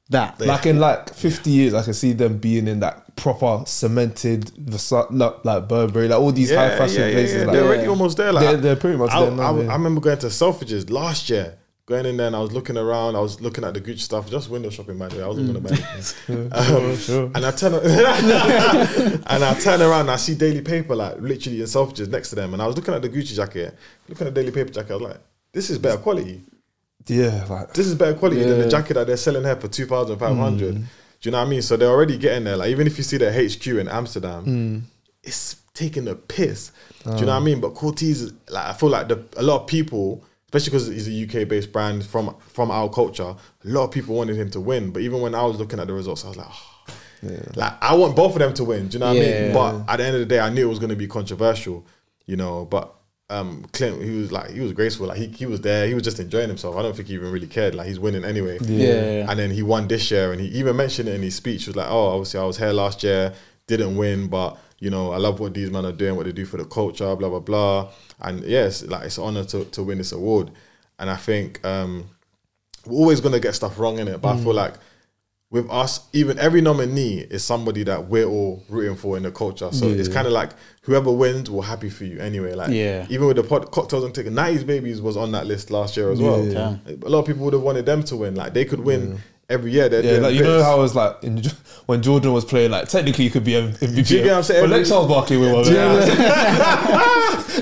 that. like in like 50 years, I can see them being in that proper cemented Versa- like, like Burberry, like all these high fashion places. Like, they're already almost there. Like They're- they're pretty much I, there now, I, yeah. I remember going to Selfridges last year. Going in there and I was looking around. I was looking at the Gucci stuff, just window shopping by the way. I wasn't gonna buy anything. Um, sure, sure. And I turn and I turn around and I see Daily Paper like literally in Selfridges next to them. And I was looking at the Gucci jacket, looking at the Daily Paper jacket. I was like, this is better quality. Yeah, like This is better quality than the jacket that they're selling here for two thousand five hundred. Mm. Do you know what I mean? So they're already getting there. Like even if you see their HQ in Amsterdam, Mm. it's taking a piss. Do you know Oh. what I mean? But Corteiz, like I feel like the, a lot of people, especially because he's a UK based brand from from our culture, a lot of people wanted him to win. But even when I was looking at the results, I was like. "Oh." Like I want both of them to win. Do you know what I mean? But at the end of the day, I knew it was going to be controversial. You know, but um, Clint, he was like he was graceful. Like he, he was there. He was just enjoying himself. I don't think he even really cared. Like he's winning anyway. Yeah. And then he won this year, and he even mentioned it in his speech. He was like, "Oh, obviously I was here last year, didn't win, but you know I love what these men are doing, what they do for the culture, blah blah blah." And yes, like it's an honor to to win this award. And I think um, we're always gonna get stuff wrong in it, but I feel like with us, even every nominee is somebody that we're all rooting for in the culture. So it's kind of like whoever wins, we're happy for you anyway. Like Yeah. even with the pod, cocktails and tickets, 90s babies was on that list last year as well. Yeah. A lot of people would have wanted them to win. Like they could win every year. They're yeah, like you know how it was like in, when Jordan was playing. Like technically, you could be MVP. Do you get what I'm saying? But let Charles Barkley win one.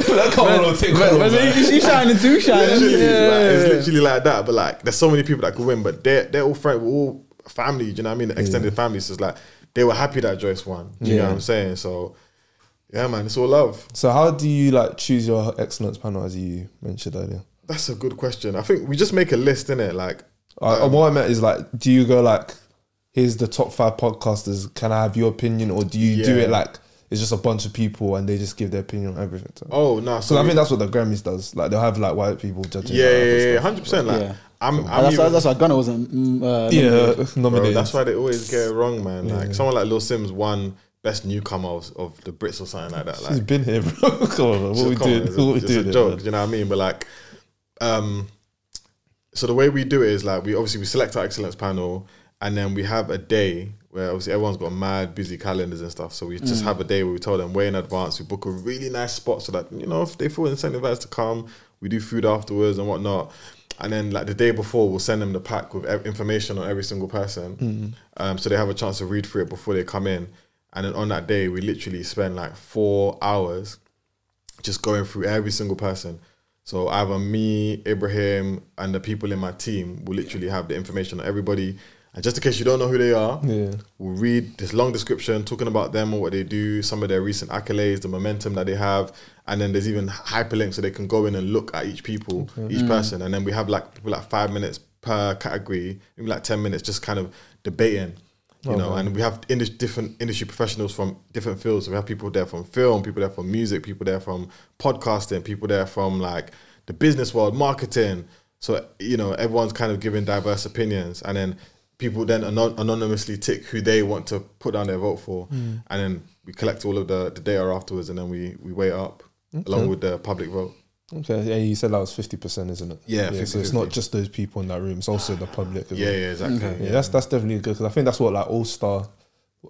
Let Carmelo take one. But man. he's he's shining too, shining. literally, like, it's literally like that. But like, there's so many people that could win, but they're they're all friends, we're all family. Do you know what I mean? The extended family. So it's like they were happy that Joyce won. Do you know what I'm saying? So yeah, man, it's all love. So how do you like choose your excellence panel as you mentioned earlier? That's a good question. I think we just make a list in it. Like, Uh, Um, what I meant is like, do you go like, here's the top five podcasters. Can I have your opinion, or do you do it like it's just a bunch of people and they just give their opinion on everything? So, oh no, so I think that's what the Grammys does. Like they'll have like white people judging. yeah, like, yeah, yeah, hundred percent. Like, Yeah. I'm, I'm that's, why, even, that's why Gunner wasn't. mm, Uh, Yeah, nominated. bro, that's why they always get it wrong, man. Like someone like Lil Simz won best newcomer of, of the Brits or something like that. He's Like, been here, bro. Come on, man. what we Come on, doing? it's a, What we it's doing? a joke, man? you know what I mean? But like, um, so the way we do it is like we obviously we select our excellence panel, and then we have a day where obviously everyone's got mad busy calendars and stuff. So we just have a day where we tell them way in advance. We book a really nice spot so that you know if they feel incentivized to come, we do food afterwards and whatnot. And then like the day before, we'll send them the pack with information on every single person, um, so they have a chance to read through it before they come in. And then on that day, we literally spend like four hours just going through every single person. So either me, Ibrahim, and the people in my team will literally have the information on everybody. And just in case you don't know who they are, Yeah. we'll read this long description talking about them or what they do, some of their recent accolades, the momentum that they have, and then there's even hyperlinks so they can go in and look at each people, each mm. person, and then we have like people like five minutes per category, maybe like ten minutes, just kind of debating. You know, and we have indus- different industry professionals from different fields. So we have people there from film, people there from music, people there from podcasting, people there from like the business world, marketing. So you know, everyone's kind of giving diverse opinions, and then people then anon- anonymously tick who they want to put down their vote for, hmm. and then we collect all of the, the data afterwards, and then we we weigh up along with the public vote. Okay, yeah, you said that was fifty percent, isn't it? Yeah, so it's 50-50. not just those people in that room; it's also the public. As Yeah, yeah, exactly. yeah. That's that's definitely good because I think that's what like All Star.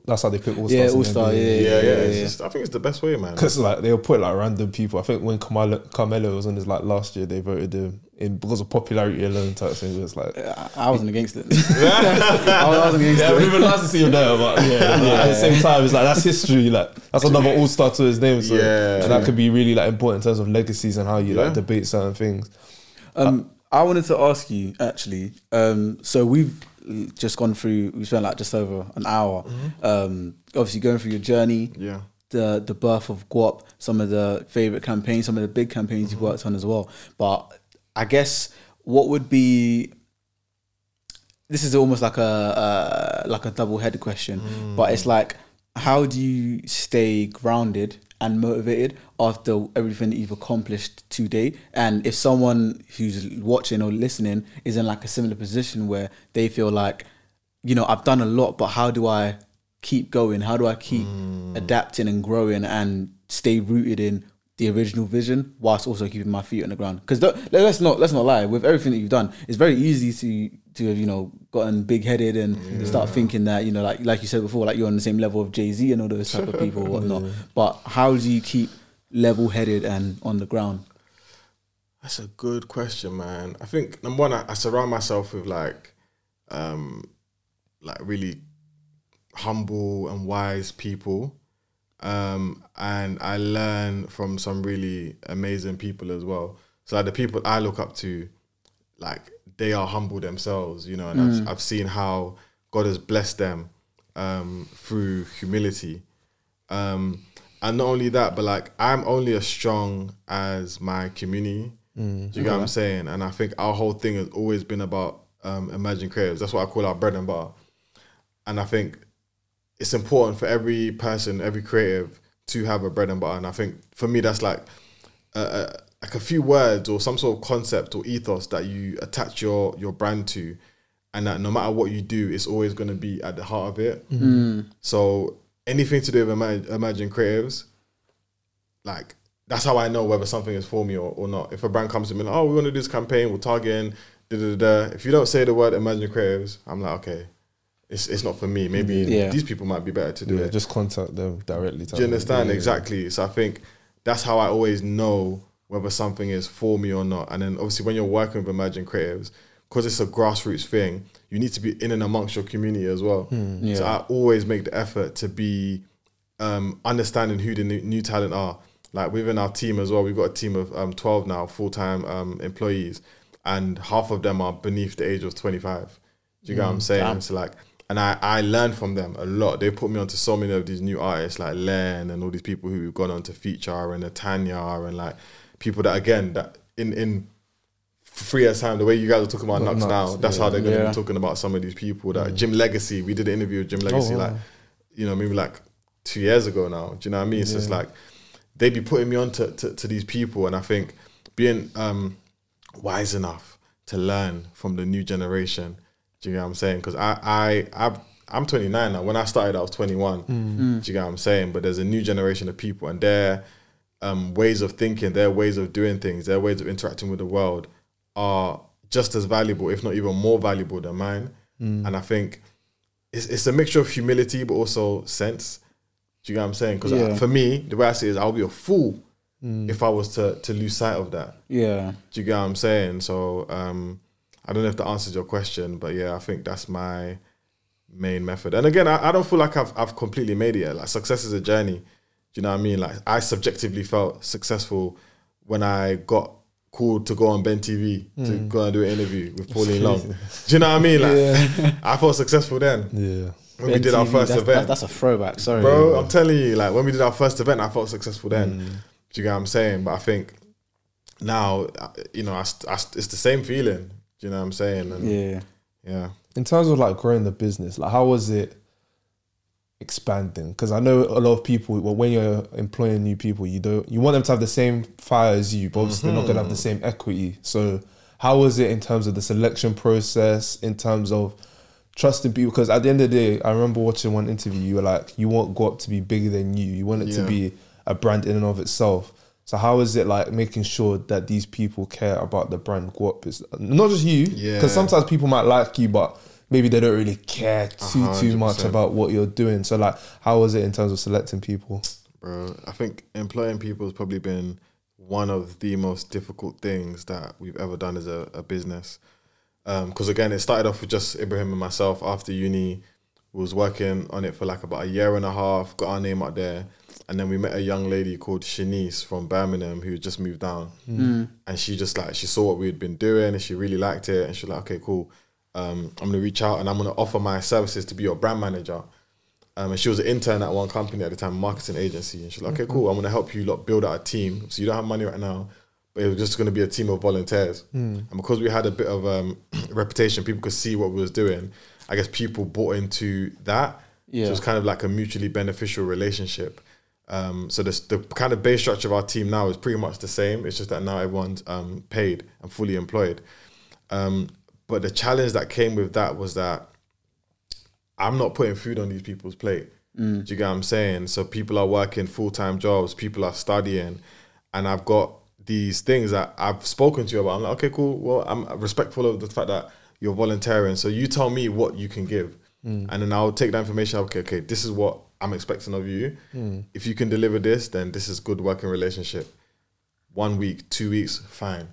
That's how they pick All Stars. Yeah, All-Star, yeah, yeah, yeah. yeah, yeah. Just, I think it's the best way, man. Because like they'll put like random people. I think when Carmelo, Carmelo was on his like last year, they voted him in because of popularity alone. Type thing. It was like. I, I wasn't against it. I wasn't against Yeah, it. we would nice to see him there, but yeah, yeah, at the same time, it's like that's history. Like that's another all star to his name. So Yeah. and that could be really like important in terms of legacies and how you Yeah. like debate certain things. Um, I wanted to ask you actually. Um, so we've just gone through. We spent like just over an hour. Mm-hmm. Um, obviously going through your journey. Yeah. The the birth of Guap, some of the favorite campaigns, some of the big campaigns you've mm-hmm. worked on as well. But I guess what would be this is almost like a, a like a double headed question, but it's mm. like how do you stay grounded and motivated after everything that you've accomplished today? And if someone who's watching or listening is in like a similar position where they feel like you know, I've done a lot, but how do I keep going? How do I keep hmm. adapting and growing and stay rooted in the original vision whilst also keeping my feet on the ground? Because let's not let's not lie. With everything that you've done, it's very easy to to have you know gotten big headed and start thinking that you know like like you said before, like you're on the same level of Jay Z and all those type of people, whatnot. But how do you keep level headed and on the ground? That's a good question, man. I think number one, I, I surround myself with like, um, like really humble and wise people, um, and I learn from some really amazing people as well. So like the people I look up to, like they are humble themselves, you know, and I've, I've seen how God has blessed them um, through humility. Um, and not only that, but like I'm only as strong as my community. Do you get what I'm saying? And I think our whole thing has always been about um, emerging creatives. That's what I call our bread and butter. And I think it's important for every person, every creative, to have a bread and butter. And I think for me, that's like a, a, like a few words or some sort of concept or ethos that you attach your your brand to, and that no matter what you do, it's always going to be at the heart of it. So anything to do with emerging creatives, like that's how I know whether something is for me or, or not. If a brand comes to me like, oh, we want to do this campaign, we're targeting, da da da. If you don't say the word Imagine creatives, I'm like, okay, it's it's not for me. Maybe Yeah. these people might be better to do Yeah, it. just contact them directly. Do you understand? Exactly. So I think that's how I always know whether something is for me or not. And then obviously when you're working with Imagine creatives, because it's a grassroots thing, you need to be in and amongst your community as well. So Yeah. I always make the effort to be um, understanding who the new, new talent are. Like within our team as well, we've got a team of um, 12 now, full time um, employees, and half of them are beneath the age of 25. Do you get what I'm saying? So like, and I, I learned from them a lot. They put me onto so many of these new artists like Len and all these people who've gone on to feature and Natanya and like people that again that in in three years time the way you guys are talking about Not Knucks now Knucks, that's how they're going to Yeah. be talking about some of these people that Jim Legxacy we did an interview with Jim Legxacy wow. like you know maybe like two years ago now do you know what I mean? It's just like they'd be putting me on to, to, to these people and I think being um wise enough to learn from the new generation do you get what I'm saying? Because I I I've, I'm 29 now. When I started I was 21 do you get what I'm saying? But there's a new generation of people and their um, ways of thinking their ways of doing things their ways of interacting with the world are just as valuable if not even more valuable than mine and I think it's, it's a mixture of humility but also sense do you get what I'm saying because Yeah. for me the way I see it is I'll be a fool if I was to to lose sight of that Yeah. do you get what I'm saying? So um, I don't know if that answers your question, but yeah, I think that's my main method. And again, I, I don't feel like I've I've completely made it yet. Like success is a journey. Do you know what I mean? Like I subjectively felt successful when I got called to go on Ben TV to go and do an interview with Pauline Long. Do you know what I mean? Like I felt successful then Yeah. when we Ben did our first that's, event. That's, that's a throwback. Sorry, Bro, I'm telling you, like when we did our first event, I felt successful then. Mm. Do you get what I'm saying? But I think now, uh, you know, I, st- I st- it's the same feeling. Do you know what I'm saying? And Yeah. yeah. In terms of like growing the business, like how was it expanding? Because I know a lot of people, well, when you're employing new people, you don't you want them to have the same fire as you, but obviously they're not gonna have the mm-hmm. same equity. So how was it in terms of the selection process, in terms of trusting people? Because at the end of the day, I remember watching one interview. You were like, you want Guap to be bigger than you. You want it to be a brand in and of itself. So how is it like making sure that these people care about the brand Guap? Is not just you, because Yeah. sometimes people might like you, but maybe they don't really care too too much about what you're doing. So like, how was it in terms of selecting people? bro. I think employing people has probably been one of the most difficult things that we've ever done as a, a business. Um, because again, it started off with just Ibrahim and myself after uni. We was working on it for like about a year and a half, got our name out there. And then we met a young lady called Shanice from Birmingham who had just moved down. Mm. And she just like, she saw what we had been doing and she really liked it. And she was like, okay, cool. Um, I'm going to reach out and I'm going to offer my services to be your brand manager. Um, and she was an intern at one company at the time, marketing agency. And she's like, okay, cool. I'm gonna help you lot build out a team. So you don't have money right now, but it was just gonna be a team of volunteers. And because we had a bit of um, reputation, people could see what we was doing. I guess people bought into that. Yeah. So it was kind of like a mutually beneficial relationship. Um, so the, the kind of base structure of our team now is pretty much the same. It's just that now everyone's um, paid and fully employed. Um, but the challenge that came with that was that I'm not putting food on these people's plate. Mm. Do you get what I'm saying? So people are working full time jobs, people are studying, and I've got these things that I've spoken to you about. I'm like, okay, cool. Well, I'm respectful of the fact that you're volunteering. So you tell me what you can give, mm. and then I'll take that information. Okay, okay, this is what I'm expecting of you. Mm. If you can deliver this, then this is good working relationship. One week, two weeks, fine.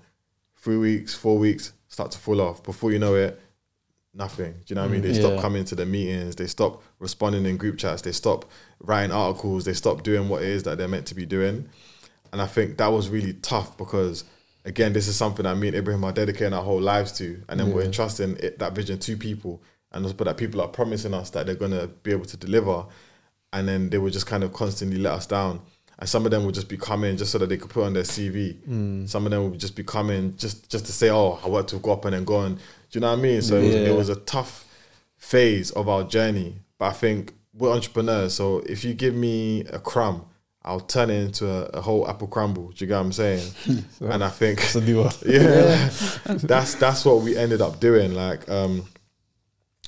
Three weeks, four weeks, start to fall off. Before you know it, nothing. Do you know what I mean? They Yeah. stop coming to the meetings. They stop responding in group chats. They stop writing articles. They stop doing what it is that they're meant to be doing. And I think that was really tough because, again, this is something that me and Ibrahim are dedicating our whole lives to. And then we're entrusting it, that vision to people. And but that people are promising us that they're going to be able to deliver. And then they would just kind of constantly let us down. And some of them would just be coming just so that they could put on their CV. Some of them would just be coming just just to say, "Oh, I want to go up and then go on." Do you know what I mean? So it, was, it was a tough phase of our journey. But I think we're entrepreneurs, so if you give me a crumb, I'll turn it into a, a whole apple crumble. Do you get what I'm saying? and I think It's a new one. yeah, that's that's what we ended up doing. Like, um,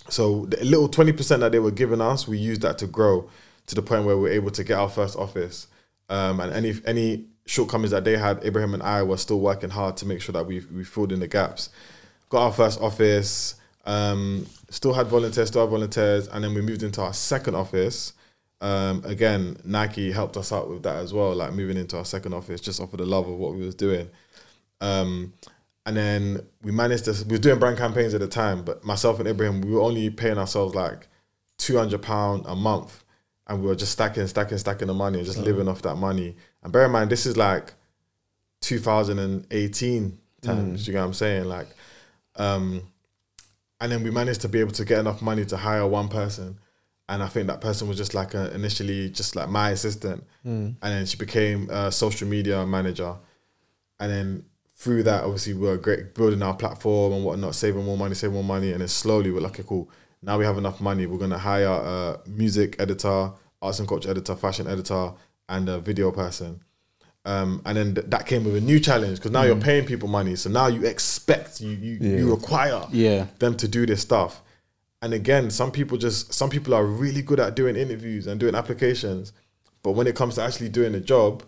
so the little twenty percent that they were giving us, we used that to grow to the point where we were able to get our first office. Um, and any any shortcomings that they had, Ibrahim and I were still working hard to make sure that we we filled in the gaps. Got our first office. Um, still had volunteers, still had volunteers, and then we moved into our second office. Um, again, Nike helped us out with that as well, like moving into our second office just off of the love of what we was doing. Um, and then we managed to, we were doing brand campaigns at the time, but myself and Ibrahim, we were only paying ourselves like £200 a month. And we were just stacking, stacking, stacking the money and just living off that money. And bear in mind, this is like 2018 times, you get what I'm saying? Like, um, and then we managed to be able to get enough money to hire one person. And I think that person was just like a, initially just like my assistant. And then she became a social media manager and then through that, obviously, we were great building our platform and whatnot, saving more money, saving more money, and then slowly we're like, okay, cool. Now we have enough money. We're gonna hire a music editor, arts and culture editor, fashion editor, and a video person. Um, and then th- that came with a new challenge because now you're paying people money, so now you expect you you, you require Yeah. them to do this stuff. And again, some people just some people are really good at doing interviews and doing applications, but when it comes to actually doing a job,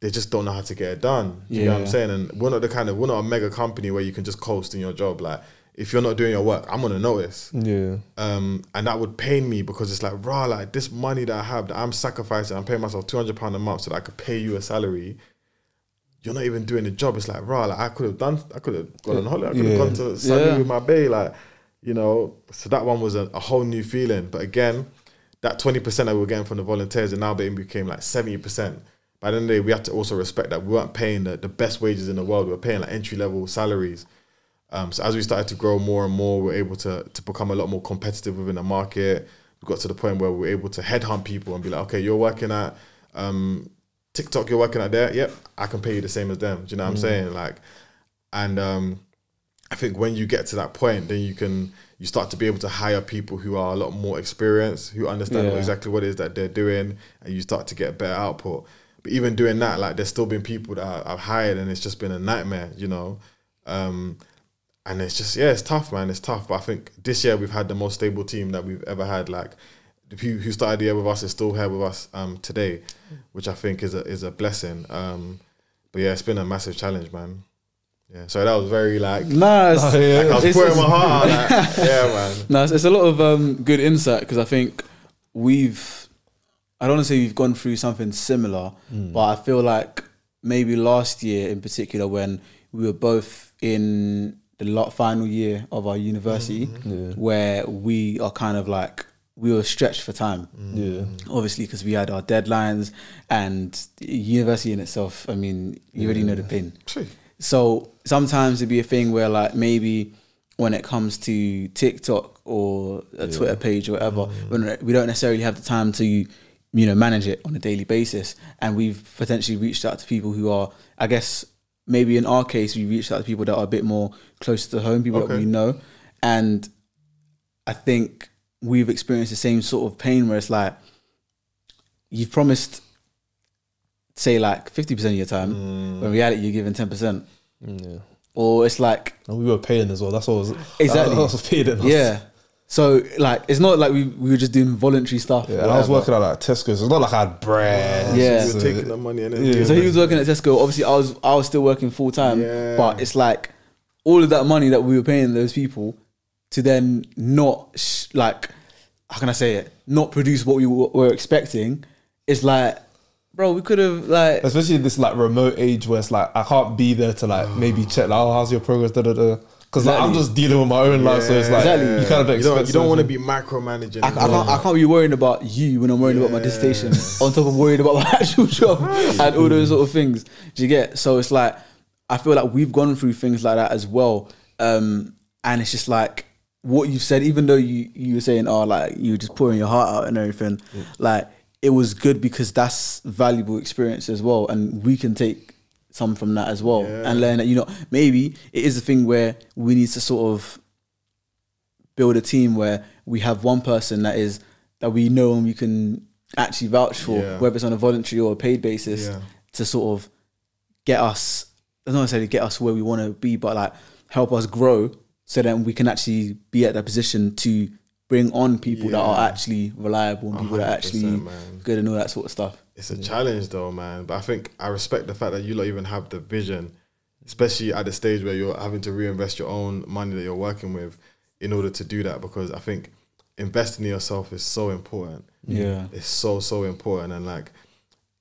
they just don't know how to get it done. Do You know what I'm saying? And we're not the kind of we're not a mega company where you can just coast in your job. Like if you're not doing your work, I'm gonna notice. Yeah. Um, and that would pain me because it's like raw, like this money that I have that I'm sacrificing, I'm paying myself two hundred pound a month so that I could pay you a salary. You're not even doing the job. It's like raw, like I could have done, I could have gone on holiday, I could have Yeah. gone to Sunday Yeah. with my bay, like you know. So that one was a, a whole new feeling. But again, that twenty percent that we were getting from the volunteers, and now they became like seventy percent. By the end of the day, we had to also respect that we weren't paying the, the best wages in the world. We were paying like entry level salaries. Um, so as we started to grow more and more, we are able to to become a lot more competitive within the market. We got to the point where we were able to headhunt people and be like, okay, you're working at um, TikTok, you're working at there. Yep, I can pay you the same as them. Do you know what I'm saying? Like, and um, I think when you get to that point, then you can you start to be able to hire people who are a lot more experienced, who understand Yeah. exactly what it is that they're doing, and you start to get better output. But even doing that, like there's still been people that I've hired, and it's just been a nightmare, you know. Um, and it's just yeah, it's tough, man. It's tough. But I think this year we've had the most stable team that we've ever had. Like the people who started the year with us is still here with us um, today, which I think is a is a blessing. Um, but yeah, it's been a massive challenge, man. Yeah, so that was very like, Nah, Oh, yeah. like I was it's- pouring my heart out. Like, yeah, man. No, it's, it's a lot of um, good insight because I think we've, I don't want to say we've gone through something similar, but I feel like maybe last year in particular when we were both in the lot final year of our university, mm-hmm. where we are kind of like we were stretched for time. Mm. Yeah. Obviously, because we had our deadlines and university in itself. I mean, you already know the pain. Phew. So sometimes it'd be a thing where like maybe when it comes to TikTok or a Twitter page or whatever, mm. when we don't necessarily have the time to you know manage it on a daily basis, and we've potentially reached out to people who are, I guess, maybe in our case, we reached out to people that are a bit more close to home, people that we know, and I think we've experienced the same sort of pain where it's like you've promised say like 50% of your time when in mm. reality you're giving 10% mm, Yeah. or it's like And we were paying as well. That's what was Exactly. That was yeah So like, it's not like we, we were just doing voluntary stuff. Yeah, and I was working at like Tesco's. It's not like I had bread. Yeah. You So- were taking the money and then Yeah. So he was working at Tesco. Obviously, I was I was still working full time. Yeah. But it's like all of that money that we were paying those people to then not sh- like how can I say it? Not produce what we w- were expecting. It's like, bro, we could have like especially in this like remote age where it's like I can't be there to like maybe check like oh how's your progress da da da because like I'm just dealing with my own life so it's like Exactly. you kind of you expect don't, you don't want to be micromanaging. I, I can't, I can't be worrying about you when I'm worrying about my dissertation on top of worrying about my actual job and all those sort of things. Do you get? So it's like I feel like we've gone through things like that as well, um, and it's just like what you've said. Even though you you were saying, oh, like you were just pouring your heart out and everything, like it was good because that's valuable experience as well, and we can take some from that as well and learn that you know maybe it is a thing where we need to sort of build a team where we have one person that is that we know and we can actually vouch for, Yeah. whether it's on a voluntary or a paid basis, Yeah. to sort of get us, not necessarily get us where we want to be, but like help us grow so that we can actually be at that position to bring on people that are actually reliable and people that are actually man. good and all that sort of stuff. It's a challenge though, man. But I think I respect the fact that you lot even have the vision, especially at the stage where you're having to reinvest your own money that you're working with in order to do that. Because I think investing in yourself is so important. Yeah. It's so so important, and like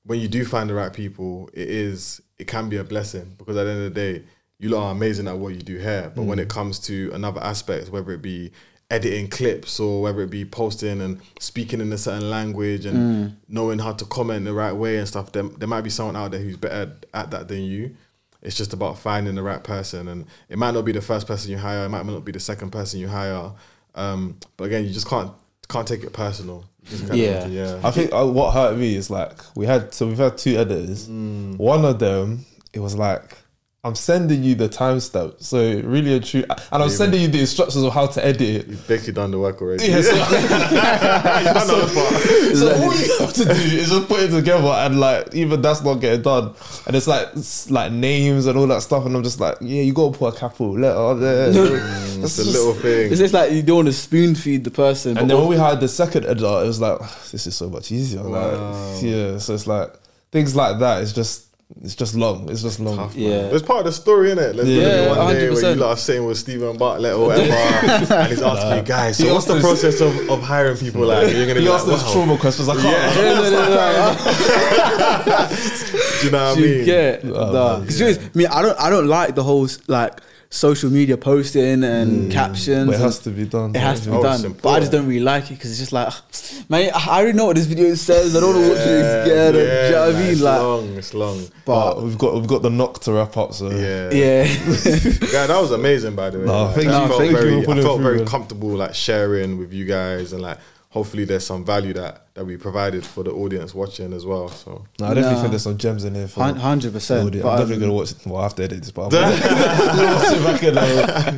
when you do find the right people, it is it can be a blessing because at the end of the day, you lot are amazing at what you do here. But when mm. it comes to another aspect, whether it be editing clips or whether it be posting and speaking in a certain language and knowing how to comment the right way and stuff, there, there might be someone out there who's better at that than you. It's just about finding the right person, and it might not be the first person you hire. It might not be the second person you hire. Um, but again, you just can't can't take it personal. You just kinda Yeah. yeah. I think uh, what hurt me is like we had so we've had two editors. Mm. One of them, it was like I'm sending you the timestamp, so really and true, and I'm sending you the instructions of how to edit it. You've basically done the work already. Yeah, so, You've done the other part. so all you have to do is just put it together, and like even that's not getting done. And it's like it's like names and all that stuff, and I'm just like, yeah, you gotta put a capital letter there. Mm, it's That's a just- little thing. It's just like you don't want to spoon feed the person. And then when we had the second editor, it was like, this is so much easier. Wow. Like, yeah, so it's like things like that. It's just, it's just long. It's just long. Tough, man. Yeah. It's part of the story, innit? There's Yeah, gonna be one day where you lot are sitting with Steven Bartlett or whatever, and he's asking you guys, so He what's the process of, of hiring people like? You're gonna be He like, those wow. trauma questions. I can't. Yeah, no, no, no, no. Do you know what I you mean? get oh, nah. 'Cause you know, I mean, I don't, I don't like the whole like social media posting and hmm. captions. But it has to be done. It has to be Oh, done, but I just don't really like it because it's just like, man, I already know what this video says. I don't know what to Yeah, get. do you know what I nah, mean? it's Like, long, it's long. But we've got we've got the knock to wrap up. So Yeah. yeah, Guy, that was amazing, by the way. No, Like, thank I felt thank very, for I felt very comfortable, like sharing with you guys, and like hopefully there's some value that that we provided for the audience watching as well. So No, I definitely Nah. think there's some gems in here. Hundred percent. I'm definitely gonna watch. Well, I have to edit this, but I'm watch it back and, uh,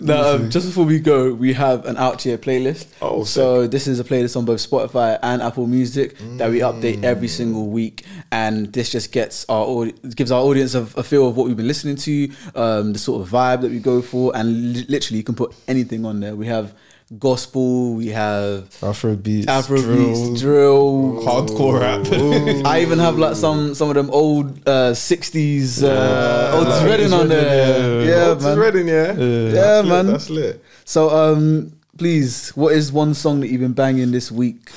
No, um, just before we go, we have an out here playlist. Oh, so this is a playlist on both Spotify and Apple Music that we update every single week, and this just gets our gives our audience a, a feel of what we've been listening to, um, the sort of vibe that we go for, and li- literally you can put anything on there. We have gospel, we have Afro beats, Afro drill, beats, drill, hardcore rap. I even have like some some of them old uh, '60s uh, old like Redding on there. Redding, Yeah, it's man. Redding, yeah, Yeah, That's lit, man. that's lit. So, um, please, what is one song that you've been banging this week?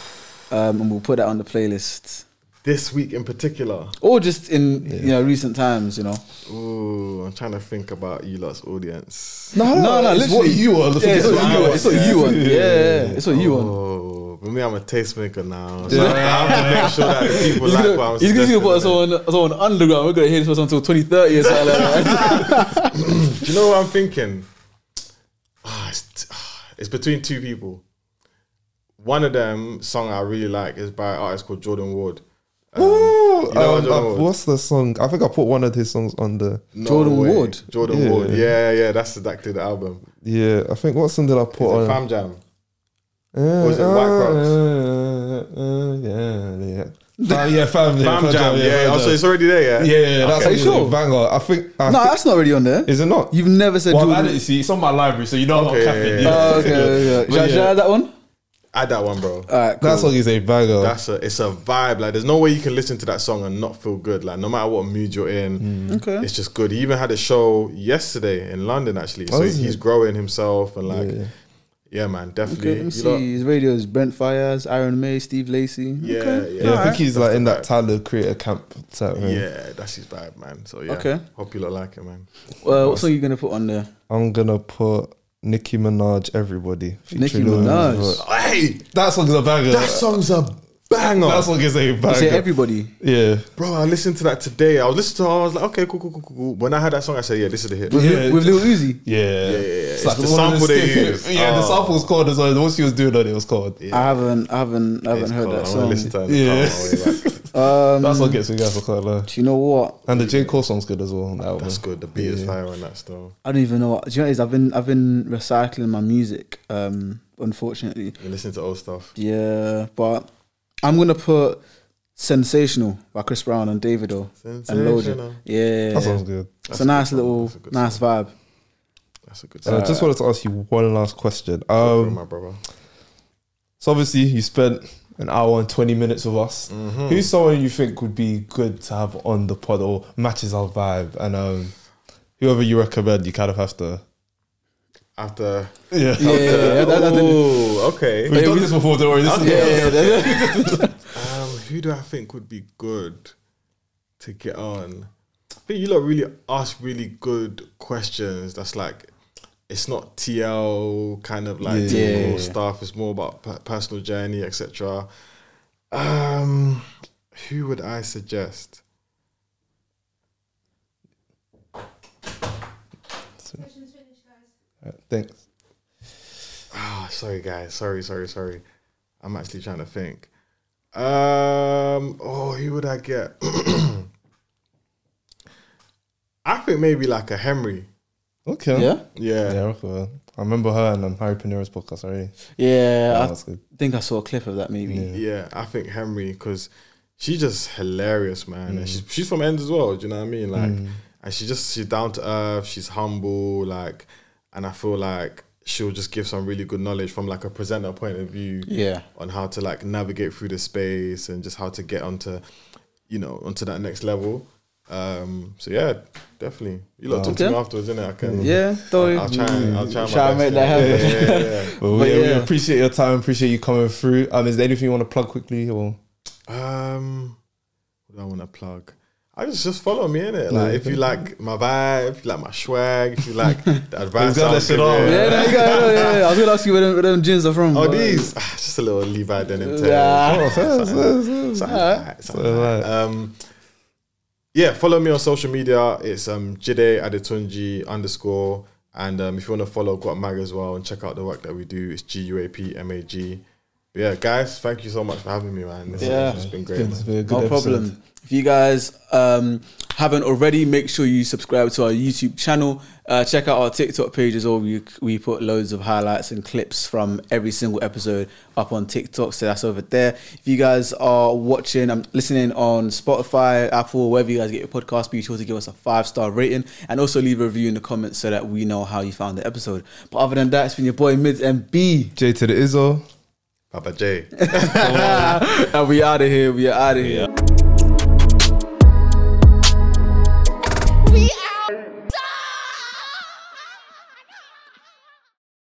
Um, and we'll put that on the playlist, This week in particular, or just in you know recent times. You know, ooh, I'm trying to think about you lot's audience. No, No, no, it's literally. what you want. yeah, it's what you want. It's what you want. Yeah, yeah, it's what you want. Oh, but me, I'm a tastemaker now. So I have to make sure that the people He's like gonna, what I'm he's gonna suggesting, put us on, us on underground. We're gonna hear this until 2030 or something like that. Do you know what I'm thinking? Ah, it's, ah, it's between two people. One of them song I really like is by an artist called Jordan Ward. Um, Ooh, you know um, Jordan uh, what's the song? I think I put one of his songs on the. No Jordan way. Ward? Jordan Yeah. Ward. Yeah, yeah, that's exactly the album. Yeah, I think what song did I put It's a on? Fam Jam. Uh, was it White Crocs? uh, uh, uh, yeah, yeah. Fam, yeah, fam, Fam Fam Jam. Yeah. Fam Oh, so it's already there. Yeah. yeah, yeah, that's Are a you sure? banger. I think. I No, think- that's not already on there. is it not? You've never said well, I've Jordan. added. See, it's on my library, so you know I'm Okay, not capping. yeah, Yeah, Oh, okay, okay. But Should, I- should yeah. that one? Add that one, bro. All right, cool. That song is a banger. That's a it's a vibe. Like there's no way you can listen to that song and not feel good. Like no matter what mood you're in, Okay. it's just good. He even had a show yesterday in London actually. So Oh, is he's growing himself and like Yeah. yeah, man, definitely. Okay, let me You see. His radio is Brent Faiyaz, Iron May, Steve Lacey. yeah, Okay. yeah, yeah, I Alright. think he's That's like the in that vibe. Tyler creator camp type. thing. Yeah, that's his vibe, man. So yeah, Okay. Hope you lot like it, man. Uh, what song are you gonna put on there? I'm gonna put Nicki Minaj, Everybody. Nicki featuring Lil Minaj. Uzi Vert. Hey, That song is a banger. that song's a banger. That song is a You banger. say everybody. yeah. Bro, I listened to that today. I was listening to it, I was like, okay, cool, cool, cool, cool, cool. When I heard that song, I said, yeah, this is the hit. With, Yeah. Lil- with Lil Uzi. Yeah, yeah, yeah. It's It's like the one of sample they stick- use. Yeah, the Oh. sample was called as well. The one she was doing on it was called. I haven't, I haven't, I haven't It's heard cool. that I wanna song. listen to it in Yeah. Car on my way back. Um, That song gets me guys for quite low. do you know what? And the J Cole song's good as well. That That's one. good. The beat is Yeah. fire on that still. I don't even know what. Do you know what it is? I've been, I've been recycling my music. Um, unfortunately, You listen to old stuff. yeah. But I'm gonna put "Sensational" by Chris Brown and Davido and Lojay. Yeah, That sounds good. it's That's a a nice good song. little, a good nice vibe. That's a good Uh, song. I just wanted to ask you one last question. Go for it, Um, my brother. so obviously you spent an hour and twenty minutes with us. Mm-hmm. Who's someone you think would be good to have on the pod or matches our vibe? And um, whoever you recommend, you kind of have to. After. Yeah, Yeah, yeah, yeah, that- that- Oh, okay. We've done this before. Don't worry. This is yeah, yeah, Um, who do I think would be good to get on? I think you lot really ask really good questions. That's like, it's not TL kind of like Yeah. typical Yeah. stuff. It's more about per- personal journey, etc. Um, who would I suggest? Alright, Thanks. Ah, sorry guys. Sorry, sorry, sorry. I'm actually trying to think. Um, oh, who would I get? I think maybe like a Henrie. Okay. yeah. Yeah. Yeah, I rock with her. I remember her and um, Harry Pinero's podcast already. Yeah, Yeah, I think I saw a clip of that. Maybe. Yeah. Yeah, I think Henrie because she's just hilarious, man. And she's she's from Ends as well. Do you know what I mean? Like, and she just she's down to earth. She's humble, like, and I feel like she'll just give some really good knowledge from like a presenter point of view. Yeah. on how to like navigate through the space and just how to get onto, you know, onto that next level. Um, so yeah, definitely. You lot talk to me afterwards, innit? I can. Yeah, don't I'll, I'll try. And, I'll try. my Try and best, make that happen. Yeah, yeah, yeah, yeah. Well, But yeah, we appreciate your time. Appreciate you coming through. Um, is there anything you want to plug quickly or? Um, what do I want to plug? I just just follow me in it. Like if you like my vibe, if you like my swag, if you like the advice, that I'm shit giving, on. Yeah, there you go. Yeah, yeah, yeah. I was gonna ask you where them, where them jeans are from. Oh, these ah, just a little Levi denim. tag. Yeah. Oh, Alright. Um, yeah, follow me on social media. It's um Jide Adetunji underscore. And um, if you want to follow Guap Mag as well and check out the work that we do, it's G U A P M A G. But yeah, guys, thank you so much for having me, man. This Yeah. has been great. It's Man. been a good No episode. problem. If you guys um, haven't already, make sure you subscribe to our YouTube channel. Uh, check out our TikTok page as well. We, we put loads of highlights and clips from every single episode up on TikTok. So that's over there. If you guys are watching, I'm listening on Spotify, Apple, wherever you guys get your podcast, be sure to give us a five star rating and also leave a review in the comments so that we know how you found the episode. But other than that, it's been your boy Midz and B. J to the Izzo. Papa J. and we out of here. We are out of here.